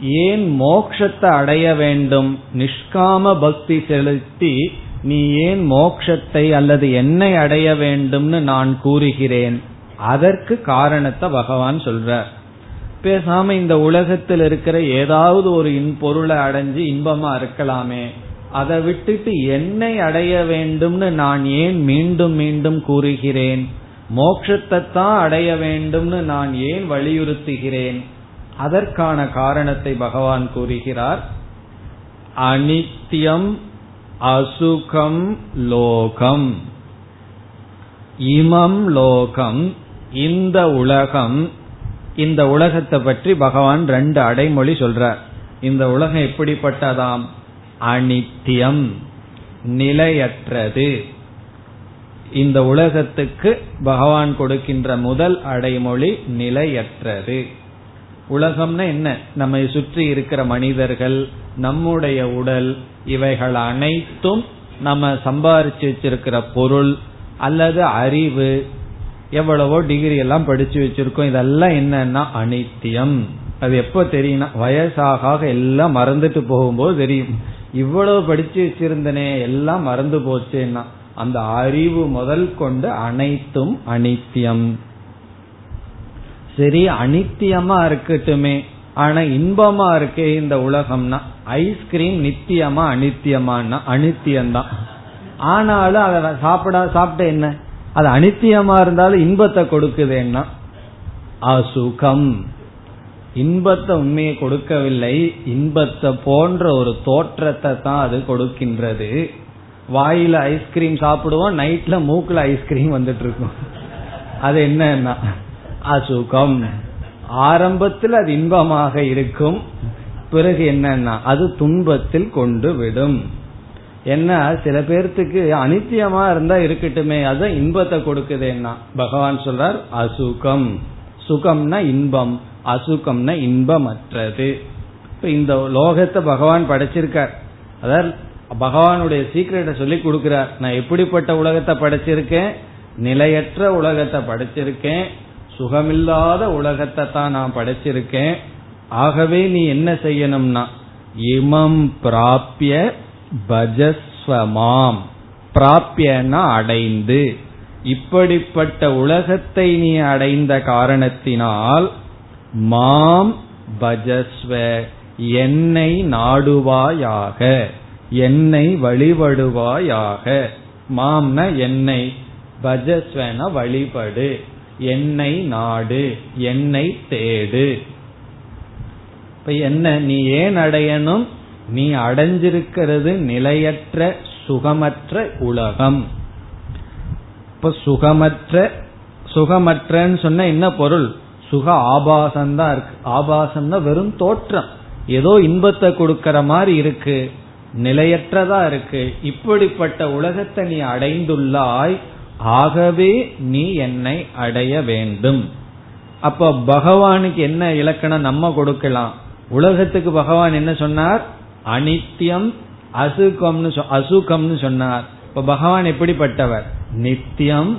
ஏன் மோக்ஷத்தை அடைய வேண்டும்? நிஷ்காம பக்தி செலுத்தி நீ ஏன் மோக்ஷத்தை அல்லது என்னை அடைய வேண்டும்னு நான் கூறுகிறேன்? அதற்கு காரணத்தை பகவான் சொல்றார். பேசாம இந்த உலகத்தில் இருக்கிற ஏதாவது ஒரு பொருளை அடைஞ்சு இன்பமா இருக்கலாமே. அதை விட்டுட்டு என்னை அடைய வேண்டும்னு நான் ஏன் மீண்டும் மீண்டும் கூறுகிறேன்? மோட்சத்தை தான் அடைய வேண்டும்னு நான் ஏன் வலியுறுத்துகிறேன்? அதற்கான காரணத்தை பகவான் கூறுகிறார். அனித்யம் அசுகம் லோகம். இமம் லோகம் இந்த உலகம் இந்த உலகத்தை பற்றி பகவான் ரெண்டு அடைமொழி சொல்றார். இந்த உலகம் எப்படிப்பட்டதாம்? அனித்தியம் நிலையற்றது. இந்த உலகத்துக்கு பகவான் கொடுக்கின்ற முதல் அடைமொழி நிலையற்றது. உலகம்னா என்ன? நம்மை சுற்றி இருக்கிற மனிதர்கள் நம்முடைய உடல் இவைகள் அனைத்தும் நம்ம சம்பாரிச்சு வச்சிருக்கிற பொருள் அல்லது அறிவு. எவ்வளவோ டிகிரி எல்லாம் படிச்சு வச்சிருக்கோம். இதெல்லாம் என்னன்னா அனித்தியம். அது எப்ப தெரியும்னா வயசாக எல்லாம் மறந்துட்டு போகும்போது தெரியும். இவ்வளவு படிச்சு வச்சிருந்தனே எல்லாம் மறந்து போச்சுன்னா அந்த அறிவு முதல் கொண்டு அனைத்தும் அனித்தியம். சரி அனித்தியமா இருக்கட்டுமே. ஆனா இன்பமா இருக்கே இந்த உலகம்னா ஐஸ்கிரீம் நித்தியமா அனித்தியமானா அனித்தியம்தான். ஆனாலும் அதை சாப்பிட சாப்பிட்ட என்ன? அது அனித்தியமா இருந்தாலும் இன்பத்தை கொடுக்குதுன்னா அசுகம். இன்பத்தை உண்மையை கொடுக்கவில்லை இன்பத்தை போன்ற ஒரு தோற்றத்தை தான் அது கொடுக்கின்றது. வாயில ஐஸ்கிரீம் சாப்பிடுவோம் நைட்ல மூக்குல ஐஸ்கிரீம் வந்துட்டு இருக்கும். அது என்னன்னா அசுகம். ஆரம்பத்தில் அது இன்பமாக இருக்கும். பிறகு என்னன்னா அது துன்பத்தில் கொண்டு விடும். என்ன சில பேர்த்துக்கு அனித்தியமா இருந்தா இருக்கட்டுமே அது இன்பத்தை கொடுக்குதுன்னா. பகவான் சொல்றார் அசுகம். சுகம்னா இன்பம் அசுகம்னா இன்பமற்றது. இப்ப இந்த லோகத்தை பகவான் படைச்சிருக்கார். அதாவது பகவானுடைய சீக்கிரட்டை சொல்லி கொடுக்கிறார். நான் எப்படிப்பட்ட உலகத்தை படைச்சிருக்கேன்? நிலையற்ற உலகத்தை படைச்சிருக்கேன். சுகமில்லாத உலகத்தை தான் நான் படைச்சிருக்கேன். ஆகவே நீ என்ன செய்யணும்னா இமம் பிராபிய பஜஸ்வமாம். பிராபியனா அடைந்து. இப்படிப்பட்ட உலகத்தை நீ அடைந்த காரணத்தினால் மாம் பஜஸ்வ என்னை நாடுவாயாக என்னை வழிபடுவாயாக. மாம்ன என்னை பஜஸ்வன வழிபடு. என்னை நாடு என்னை தேடு. இப்ப என்ன நீ ஏன் அடையணும்? நீ அடைஞ்சிருக்கிறது நிலையற்ற சுகமற்ற உலகம். இப்ப சுகமற்ற சுகமற்றன்னு சொன்ன என்ன பொருள்? சுக ஆபாசம் தான் இருக்கு. ஆபாசம்னா வெறும் தோற்றம். ஏதோ இன்பத்தை கொடுக்கற மாதிரி இருக்கு. நிலையற்றதா இருக்கு. இப்படிப்பட்ட உலகத்தை நீ அடைந்துள்ளாய் ஆகவே நீ என்னை அடைய வேண்டும். அப்ப பகவானுக்கு என்ன இலக்கணம் நம்ம கொடுக்கலாம்? உலகத்துக்கு பகவான் என்ன சொன்னார்? அனித்தியம் அசுகம்னு அசுகம்னு சொன்னார். இப்ப பகவான் எப்படிப்பட்டவர்? நித்தியம்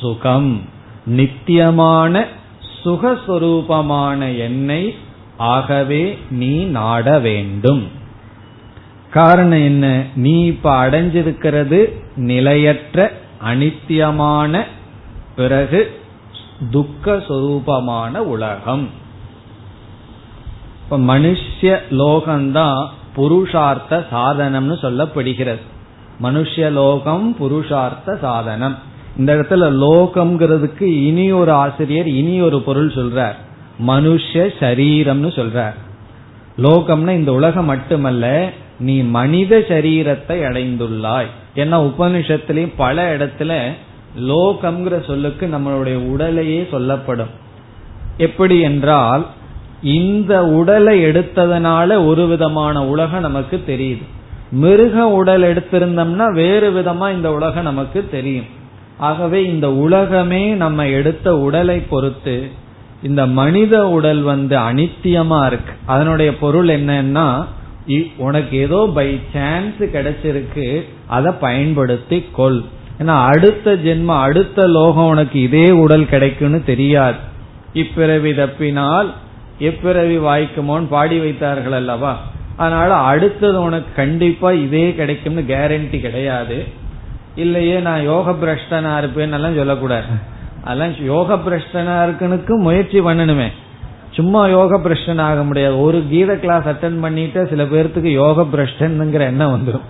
சுகம். நித்தியமான சுகஸ்வரூபமான என்னை ஆகவே நீ நாட வேண்டும். காரணம் என்ன? நீ இப்ப அடைஞ்சிருக்கிறது நிலையற்ற அனித்தியமான பிறகு துக்க சொரூபமான உலகம். இப்ப மனுஷ லோகம்தான் புருஷார்த்த சாதனம்னு சொல்லப்படுகிறது. மனுஷ லோகம் புருஷார்த்த சாதனம். இந்த இடத்துல லோகம்ங்கிறதுக்கு இனி ஒரு ஆசிரியர் இனி ஒரு பொருள் சொல்றார். மனுஷ சரீரம்னு சொல்றார். லோகம்னா இந்த உலகம் மட்டுமல்ல நீ மனித சரீரத்தை அடைந்துள்ளாய். ஏன்னா உபனிஷத்துலயும் பல இடத்துல லோகம்ங்கிற சொல்லுக்கு நம்மளுடைய உடலையே சொல்லப்படும். எப்படி என்றால் இந்த உடலை எடுத்ததனால ஒரு விதமான உலகம் நமக்கு தெரியுது. மிருக உடல் எடுத்திருந்தோம்னா வேறு விதமா இந்த உலகம் நமக்கு தெரியும். ஆகவே இந்த உலகமே நம்ம எடுத்த உடலை பொறுத்து இந்த மனித உடல் வந்து அனித்தியமா இருக்கு. அதனுடைய பொருள் என்னன்னா உனக்கு ஏதோ பை சான்ஸ் கிடைச்சிருக்கு அதை பயன்படுத்தி கொள் ஏன்னா அடுத்த ஜென்ம அடுத்த லோகம் உனக்கு இதே உடல் கிடைக்கும்னு தெரியாது. இப்பிறவி தப்பினால் எப்பிறவி வாய்க்குமோன்னு பாடி வைத்தார்கள் அல்லவா? அதனால அடுத்தது உனக்கு கண்டிப்பா இதே கிடைக்கும்னு கேரண்டி கிடையாது. இல்லையே நான் யோக பிரஷ்டனா இருப்பேன்னு எல்லாம் சொல்லக்கூடாது. அதெல்லாம் யோக பிரஷ்டனா இருக்குனுக்கு முயற்சி பண்ணணுமே. சும்மா யோக பிரஷ்டன் ஆக முடியாது. ஒரு கீத கிளாஸ் அட்டன் பண்ணிட்டு சில பேர்த்துக்கு யோக பிரஷ்டன்ங்கிற எண்ணம் வந்துடும்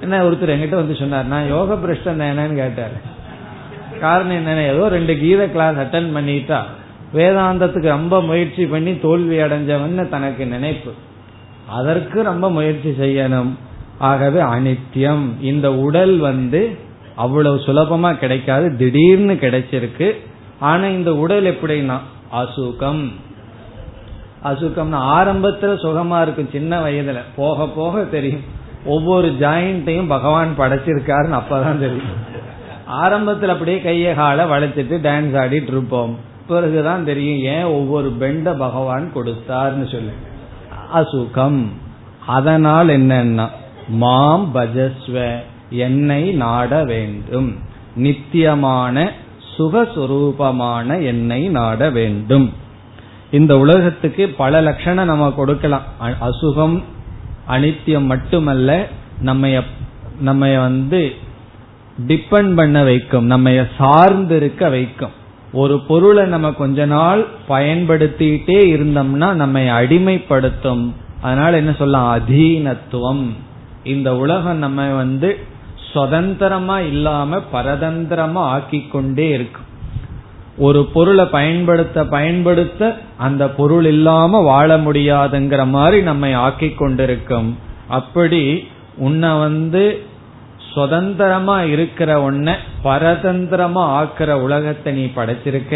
என்ன ஒருத்தர் என்கிட்ட வந்து சொன்னார் நான் யோக பிரஷ்டன் என்னன்னு கேட்டாரு. காரணம் என்னன்னா ஏதோ ரெண்டு கீத கிளாஸ் அட்டன் பண்ணிட்டா வேதாந்தத்துக்கு ரொம்ப முயற்சி பண்ணி தோல்வி அடைஞ்சவன் தனக்கு நினைப்பு. அதற்கு ரொம்ப முயற்சி செய்யணும். ஆகவே அனித்தியம் இந்த உடல் வந்து அவ்வளவு சுலபமா கிடைக்காது. திடீர்னு கிடைச்சிருக்கு. ஆனா இந்த உடல் எப்படின்னா அசுகம். அசுகம்னா ஆரம்பத்துல சுகமா இருக்கும் சின்ன வயதுல. போக போக தெரியும். ஒவ்வொரு ஜாயிண்ட்டையும் பகவான் படைச்சிருக்காருன்னு அப்பதான் தெரியும். ஆரம்பத்துல அப்படியே கையை காலை வளைச்சிட்டு டான்ஸ் ஆடிட்டு இருப்போம். பிறகுதான் தெரியும் ஏன் ஒவ்வொரு பெண்ட பகவான் கொடுத்தார்னு சொல்லி. அசுகம். அதனால் என்னன்னா மாம் பஜஸ்வ என்னை நாட வேண்டும். நித்தியமான சுகஸ்வரூபமான என்னை நாட வேண்டும். இந்த உலகத்துக்கு பல லட்சணம் நம்ம கொடுக்கலாம். அசுகம் அனித்தியம் மட்டுமல்ல நம்ம நம்ம வந்து டிபெண்ட் பண்ண வைக்கும் நம்ம சார்ந்து இருக்க வைக்கும். ஒரு பொருளை நம்ம கொஞ்ச நாள் பயன்படுத்திட்டே இருந்தோம்னா நம்மை அடிமைப்படுத்தும். அதனால என்ன சொல்லலாம்? அதீனத்துவம். இந்த உலகம் நம்ம வந்து சுதந்திரமா இல்லாம பரதந்திரமா ஆக்கி கொண்டே இருக்கும். ஒரு பொருளை பயன்படுத்த பயன்படுத்த அந்த பொருள் இல்லாம வாழ முடியாதுங்கிற மாதிரி நம்மை ஆக்கி கொண்டிருக்கும். அப்படி உன்னை வந்து சுதந்திரமா இருக்கிற உன்னை பரதந்திரமா ஆக்கிற உலகத்தை நீ படைச்சிருக்க.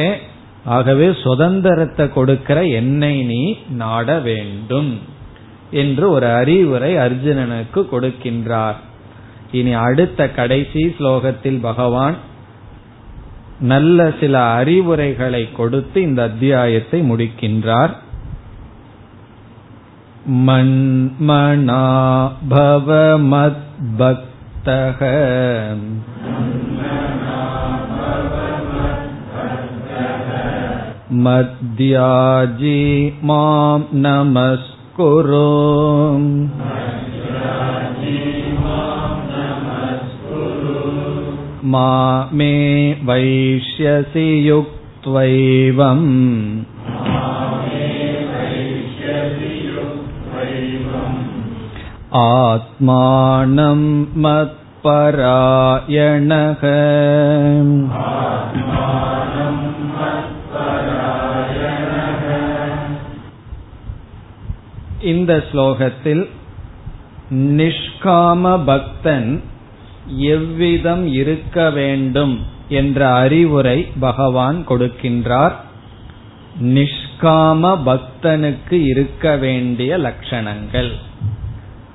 ஆகவே சுதந்திரத்தை கொடுக்கிற என்னை நீ நாட வேண்டும் என்று ஒரு அறிவுரை அர்ஜுனனுக்கு கொடுக்கின்றார். இனி அடுத்த கடைசி ஸ்லோகத்தில் பகவான் நல்ல சில அறிவுரைகளை கொடுத்து இந்த அத்தியாயத்தை முடிக்கின்றார் மன்மனா பவ மத்பக்தக मद्याजी मां नमस्कुरु மாமே வைஷ்யசி யுக்த்வைவம் ஆத்மானம் மத்பராயணக இந்த ஸ்லோகத்தில் நிஷ்காம பக்தன் எவ்விதம் இருக்க வேண்டும் என்ற அறிவுரை பகவான் கொடுக்கின்றார். நிஷ்காம பக்தனுக்கு இருக்க வேண்டிய லட்சணங்கள்.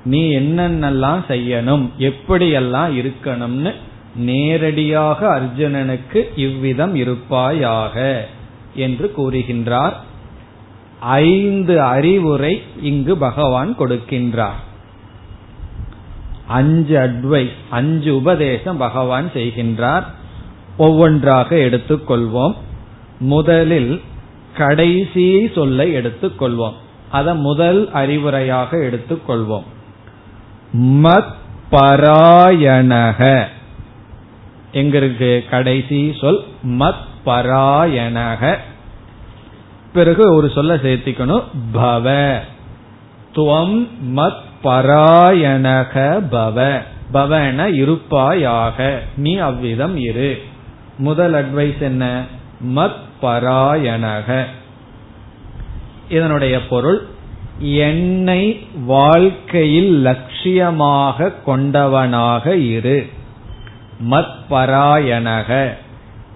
நீ என்னென்னலாம் செய்யணும் எப்படியெல்லாம் இருக்கணும்னு நேரடியாக அர்ஜுனனுக்கு இவ்விதம் இருப்பாயாக என்று கூறுகின்றார். ஐந்து அறிவுரை இங்கு பகவான் கொடுக்கின்றார். அஞ்சு அட்வைஸ் அஞ்சு உபதேசம் பகவான் செய்கின்றார். ஒவ்வொன்றாக எடுத்துக்கொள்வோம். முதலில் கடைசி சொல்லை எடுத்துக்கொள்வோம். அத முதல் அறிவுரையாக எடுத்துக்கொள்வோம். மத் பராயணக. எங்க இருக்கு? கடைசி சொல் மத் பராயணக. பிறகு ஒரு சொல்ல சேர்த்திக்கணும். பவ. துவம் மத் பராயணக பவ பவன இருப்பாயாக. நீ அவ்விதம் இரு. முதல் அட்வைஸ் என்ன? மத் பராயணக. இதனுடைய பொருள் என்னை வாழ்க்கையில் லட்சியமாக கொண்டவனாக இரு. மத் பராயணக.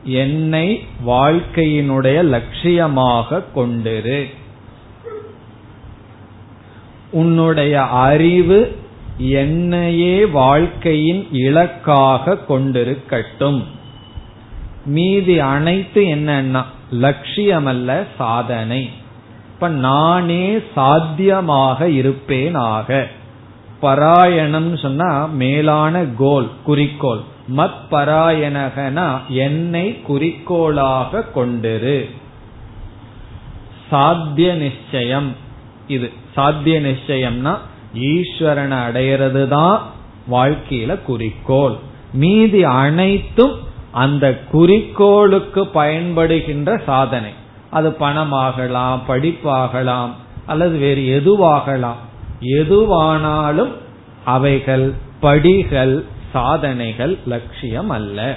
என்னை வாழ்க்கையினுடைய லட்சியமாக கொண்டிரு. உன்னுடைய அறிவு என்னையே வாழ்க்கையின் இலக்காக கொண்டிருக்கட்டும். மீதி அனைத்து என்னன்னா லட்சியமல்ல சாதனை. இப்ப நானே சாத்தியமாக இருப்பேனாக. பராயணம் சொன்னா மேலான கோல் குறிக்கோள். மத் பராயணகனா என்னை குறிக்கோளாக கொண்டிரு. சாத்திய நிச்சயம் இது. சாத்திய நிச்சயம்னா ஈஸ்வரனை அடையிறது தான் வாழ்க்கையில குறிக்கோள். மீதி அனைத்தும் அந்த குறிக்கோளுக்கு பயன்படுகின்ற சாதனை. அது பணமாகலாம் படிப்பாகலாம் அல்லது வேறு எதுவாகலாம். எதுவானாலும் அவைகள் படிகள் சாதனைகள் லட்சியம் அல்ல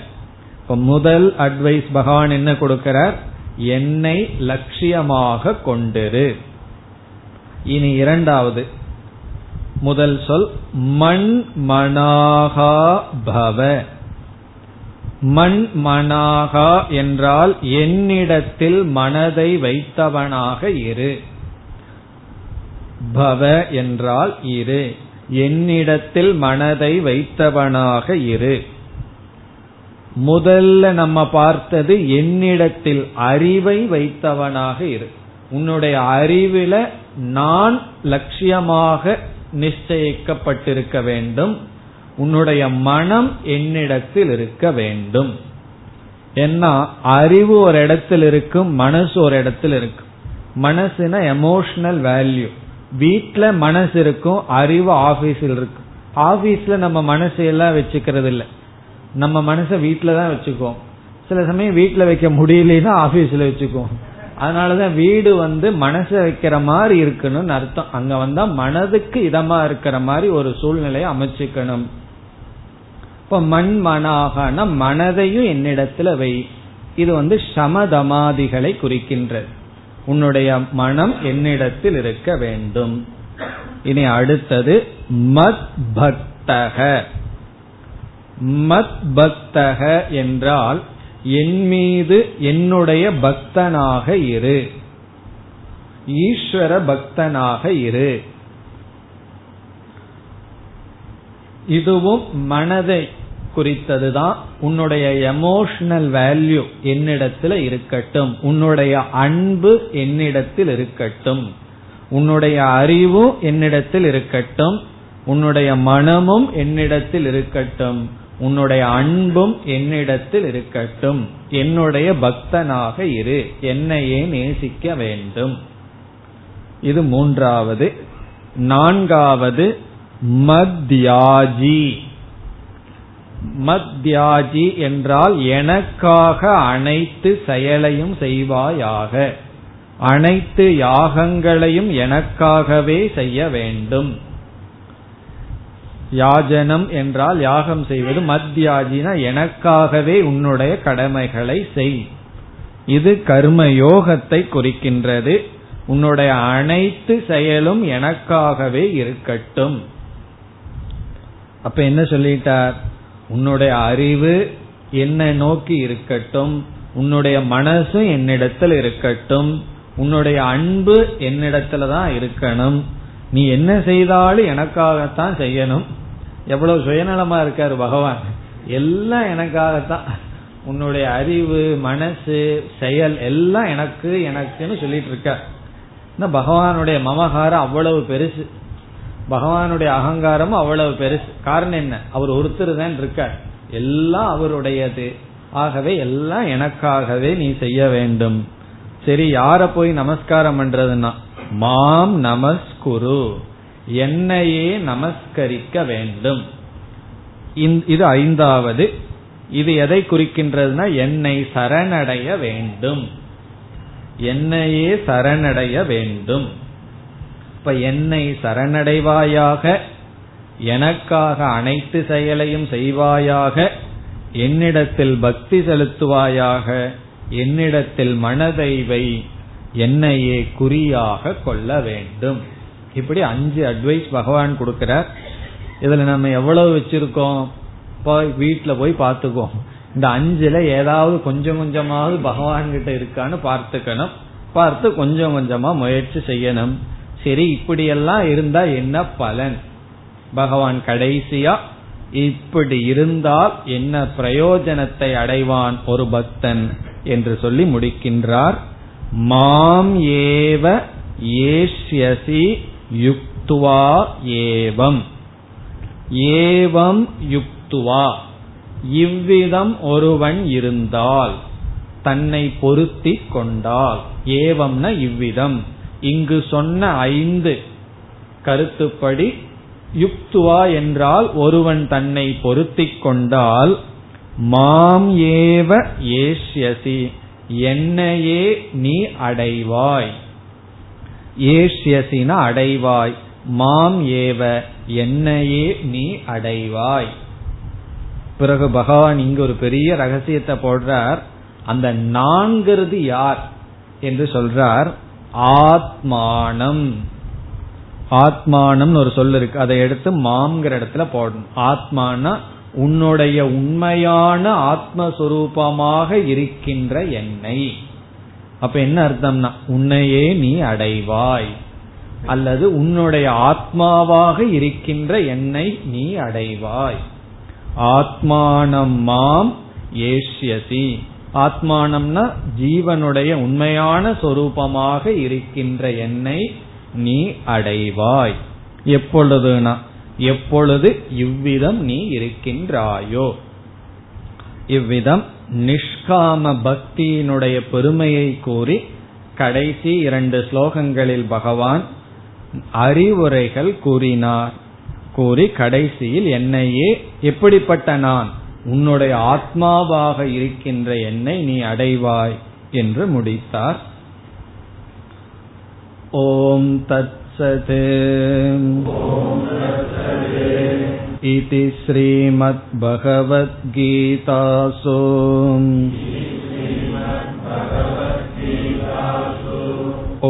இப்ப முதல் அட்வைஸ் பகவான் என்ன கொடுக்கிறார்? என்னை லட்சியமாக கொண்டிரு. இனி இரண்டாவது. முதல் சொல் மண் மனாகா பவ. மண் மனாகா என்றால் என்னிடத்தில் மனதை வைத்தவனாக இரு. பவ என்றால் இரு. என்னிடத்தில் மனதை வைத்தவனாக இரு. முதல்ல நம்ம பார்த்தது என்னிடத்தில் அறிவை வைத்தவனாக இரு. உன்னுடைய அறிவில நான் லட்சியமாக நிச்சயிக்கப்பட்டிருக்க வேண்டும். உன்னுடைய மனம் என்னிடத்தில் இருக்க வேண்டும். ஏன்னா அறிவு ஒரு இடத்தில் இருக்கும் மனசு ஒரு இடத்தில் இருக்கும். மனசுனா எமோஷனல் வேல்யூ வீட்டில் மனசு இருக்கும் அறிவு ஆபீஸில் இருக்கும். ஆபீஸ்ல நம்ம மனசு எல்லாம் வச்சுக்கிறது இல்லை நம்ம மனசை வீட்ல தான் வச்சுக்குவோம். சில சமயம் வீட்டில் வைக்க முடியலன்னா ஆபீஸ்ல வச்சுக்குவோம். அதனாலதான் வீடு வந்து மனசு வைக்கிற மாதிரி இருக்கணும்னு அர்த்தம். அங்க வந்தா மனதுக்கு இதமா இருக்கிற மாதிரி ஒரு சூழ்நிலையை அமைச்சுக்கணும். இப்ப மண் மனாகனா மனதையும் என்னிடத்துல வை. இது வந்து சமதமாதிகளை குறிக்கின்றது. உன்னுடைய மனம் என்னிடத்தில் இருக்க வேண்டும். இனி அடுத்தது மத் பக்தக மத் பக்தக என்றால் என் மீது என்னுடைய பக்தனாக இரு. ஈஸ்வர பக்தனாக இரு. இதுவும் மனதை குறித்ததுதான். உன்னுடைய எமோஷனல் வேல்யூ என்னிடத்தில் இருக்கட்டும். உன்னுடைய அன்பு என்னிடத்தில் இருக்கட்டும். உன்னுடைய அறிவும் என்னிடத்தில் இருக்கட்டும். உன்னுடைய மனமும் என்னிடத்தில் இருக்கட்டும். உன்னுடைய அன்பும் என்னிடத்தில் இருக்கட்டும். என்னுடைய பக்தனாக இரு. என்னையே நேசிக்க வேண்டும். இது மூன்றாவது. நான்காவது மத்யாஜி. மத்யாஜி என்றால் எனக்காக அனைத்து செயலையும் செய்வாயாக. அனைத்து யாகங்களையும் எனக்காகவே செய்ய வேண்டும். யாஜனம் என்றால் யாகம் செய்வது மத்யாஜினா எனக்காகவே உன்னுடைய கடமைகளை செய். இது கர்ம யோகத்தை குறிக்கின்றது. உன்னுடைய அனைத்து செயலும் எனக்காகவே இருக்கட்டும். அப்ப என்ன சொல்லிட்டார்? உன்னுடைய அறிவு என்னை நோக்கி இருக்கட்டும். உன்னுடைய மனசு என்னிடத்தில் இருக்கட்டும். உன்னுடைய அன்பு என்னிடத்துல தான் இருக்கணும். நீ என்ன செய்தாலும் எனக்காகத்தான் செய்யணும். எவ்வளவு சுயநலமா இருக்காரு பகவான்? எல்லாம் எனக்காகத்தான். உன்னுடைய அறிவு மனசு செயல் எல்லாம் எனக்கு எனக்குன்னு சொல்லிட்டு இருக்க பகவானுடைய மமகாரம் அவ்வளவு பெருசு. பகவானுடைய அகங்காரமும் அவ்வளவு பெருசு. காரணம் என்ன? அவர் ஒருத்தர் தான் இருக்கார். எல்லாம் அவருடையது. ஆகவே எல்லாம் எனக்காகவே நீ செய்ய வேண்டும். சரி யார போய் நமஸ்காரம் பண்றதுன்னா? மாம் நமஸ்குரு. என்னையே நமஸ்கரிக்க வேண்டும். இது ஐந்தாவது. இது எதை குறிக்கின்றதுனா என்னை சரணடைய வேண்டும். என்னையே சரணடைய வேண்டும். இப்ப என்னை சரணடைவாயாக எனக்காக அனைத்து செயலையும் செய்வாயாக என்னிடத்தில் பக்தி செலுத்துவாயாக என்னிடத்தில் மனதை வை என்னையே குறியாக கொள்ள வேண்டும். இப்படி அஞ்சு அட்வைஸ் பகவான் கொடுக்கிறார். இதுல நம்ம எவ்வளவு வச்சிருக்கோம்? போய் வீட்டுல போய் பார்த்துக்கோ இந்த அஞ்சுல ஏதாவது கொஞ்சம் கொஞ்சமாவது பகவான் கிட்ட இருக்கான்னு பார்த்துக்கணும். பார்த்து கொஞ்சம் கொஞ்சமா முயற்சி செய்யணும். சரி இப்படியெல்லாம் இருந்தா என்ன பலன்? பகவான் கடைசியா இப்படி இருந்தால் என்ன பிரயோஜனத்தை அடைவான் ஒரு பக்தன் என்று சொல்லி முடிக்கின்றார். மாம் ஏவ ஏஷ்யசி யுக்துவா ஏவம். ஏவம் யுக்துவா. இவ்விதம் ஒருவன் இருந்தால் தன்னை பொருத்தி கொண்டால். ஏவம்ன இவ்விதம். இங்கு சொன்ன ஐந்து கருத்துப்படி யுக்துவா என்றால் ஒருவன் தன்னை பொருத்திக் கொண்டால் மாம் ஏவ ஏஷ்யசி என்னையே நீ அடைவாய். ஏஷ்யசின அடைவாய். மாம் ஏவ என்னையே நீ அடைவாய். பிறகு பகவான் இங்கு ஒரு பெரிய ரகசியத்தை போடுறார். அந்த நான்கிறது யார் என்று சொல்றார். ஆத்மானம். ஆத்மானம் ஒரு சொல் இருக்கு. அதை எடுத்து மாம்ங்கிற இடத்துல போடணும். ஆத்மானா உன்னுடைய உண்மையான ஆத்மஸ்வரூபமாக இருக்கின்ற என்னை. அப்ப என்ன அர்த்தம்னா உன்னையே நீ அடைவாய். அல்லது உன்னுடைய ஆத்மாவாக இருக்கின்ற என்னை நீ அடைவாய். ஆத்மானம் மாம் ஏஷ்யசி. ஆத்மானம்னா ஜீவனுடைய உண்மையான சொரூபமாக இருக்கின்ற என்னை நீ அடைவாய். எப்பொழுதுனா எப்பொழுது இவ்விதம் நீ இருக்கின்றாயோ. இவ்விதம் நிஷ்காம பக்தியினுடைய பெருமையை கூறி கடைசி இரண்டு ஸ்லோகங்களில் பகவான் அறிவுரைகள் கூறினார். கூறி கடைசியில் என்னையே எப்படிப்பட்ட நான்? உன்னுடைய ஆத்மாவாக இருக்கின்ற என்னை நீ அடைவாய் என்று முடித்தார். ஓம் தத் सत् इति श्रीमद्भगवद्गीतासु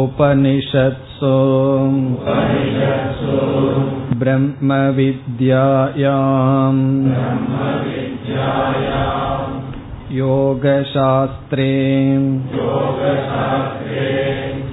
उपनिषत्सु ब्रह्मविद्यायाम् योगशास्त्रे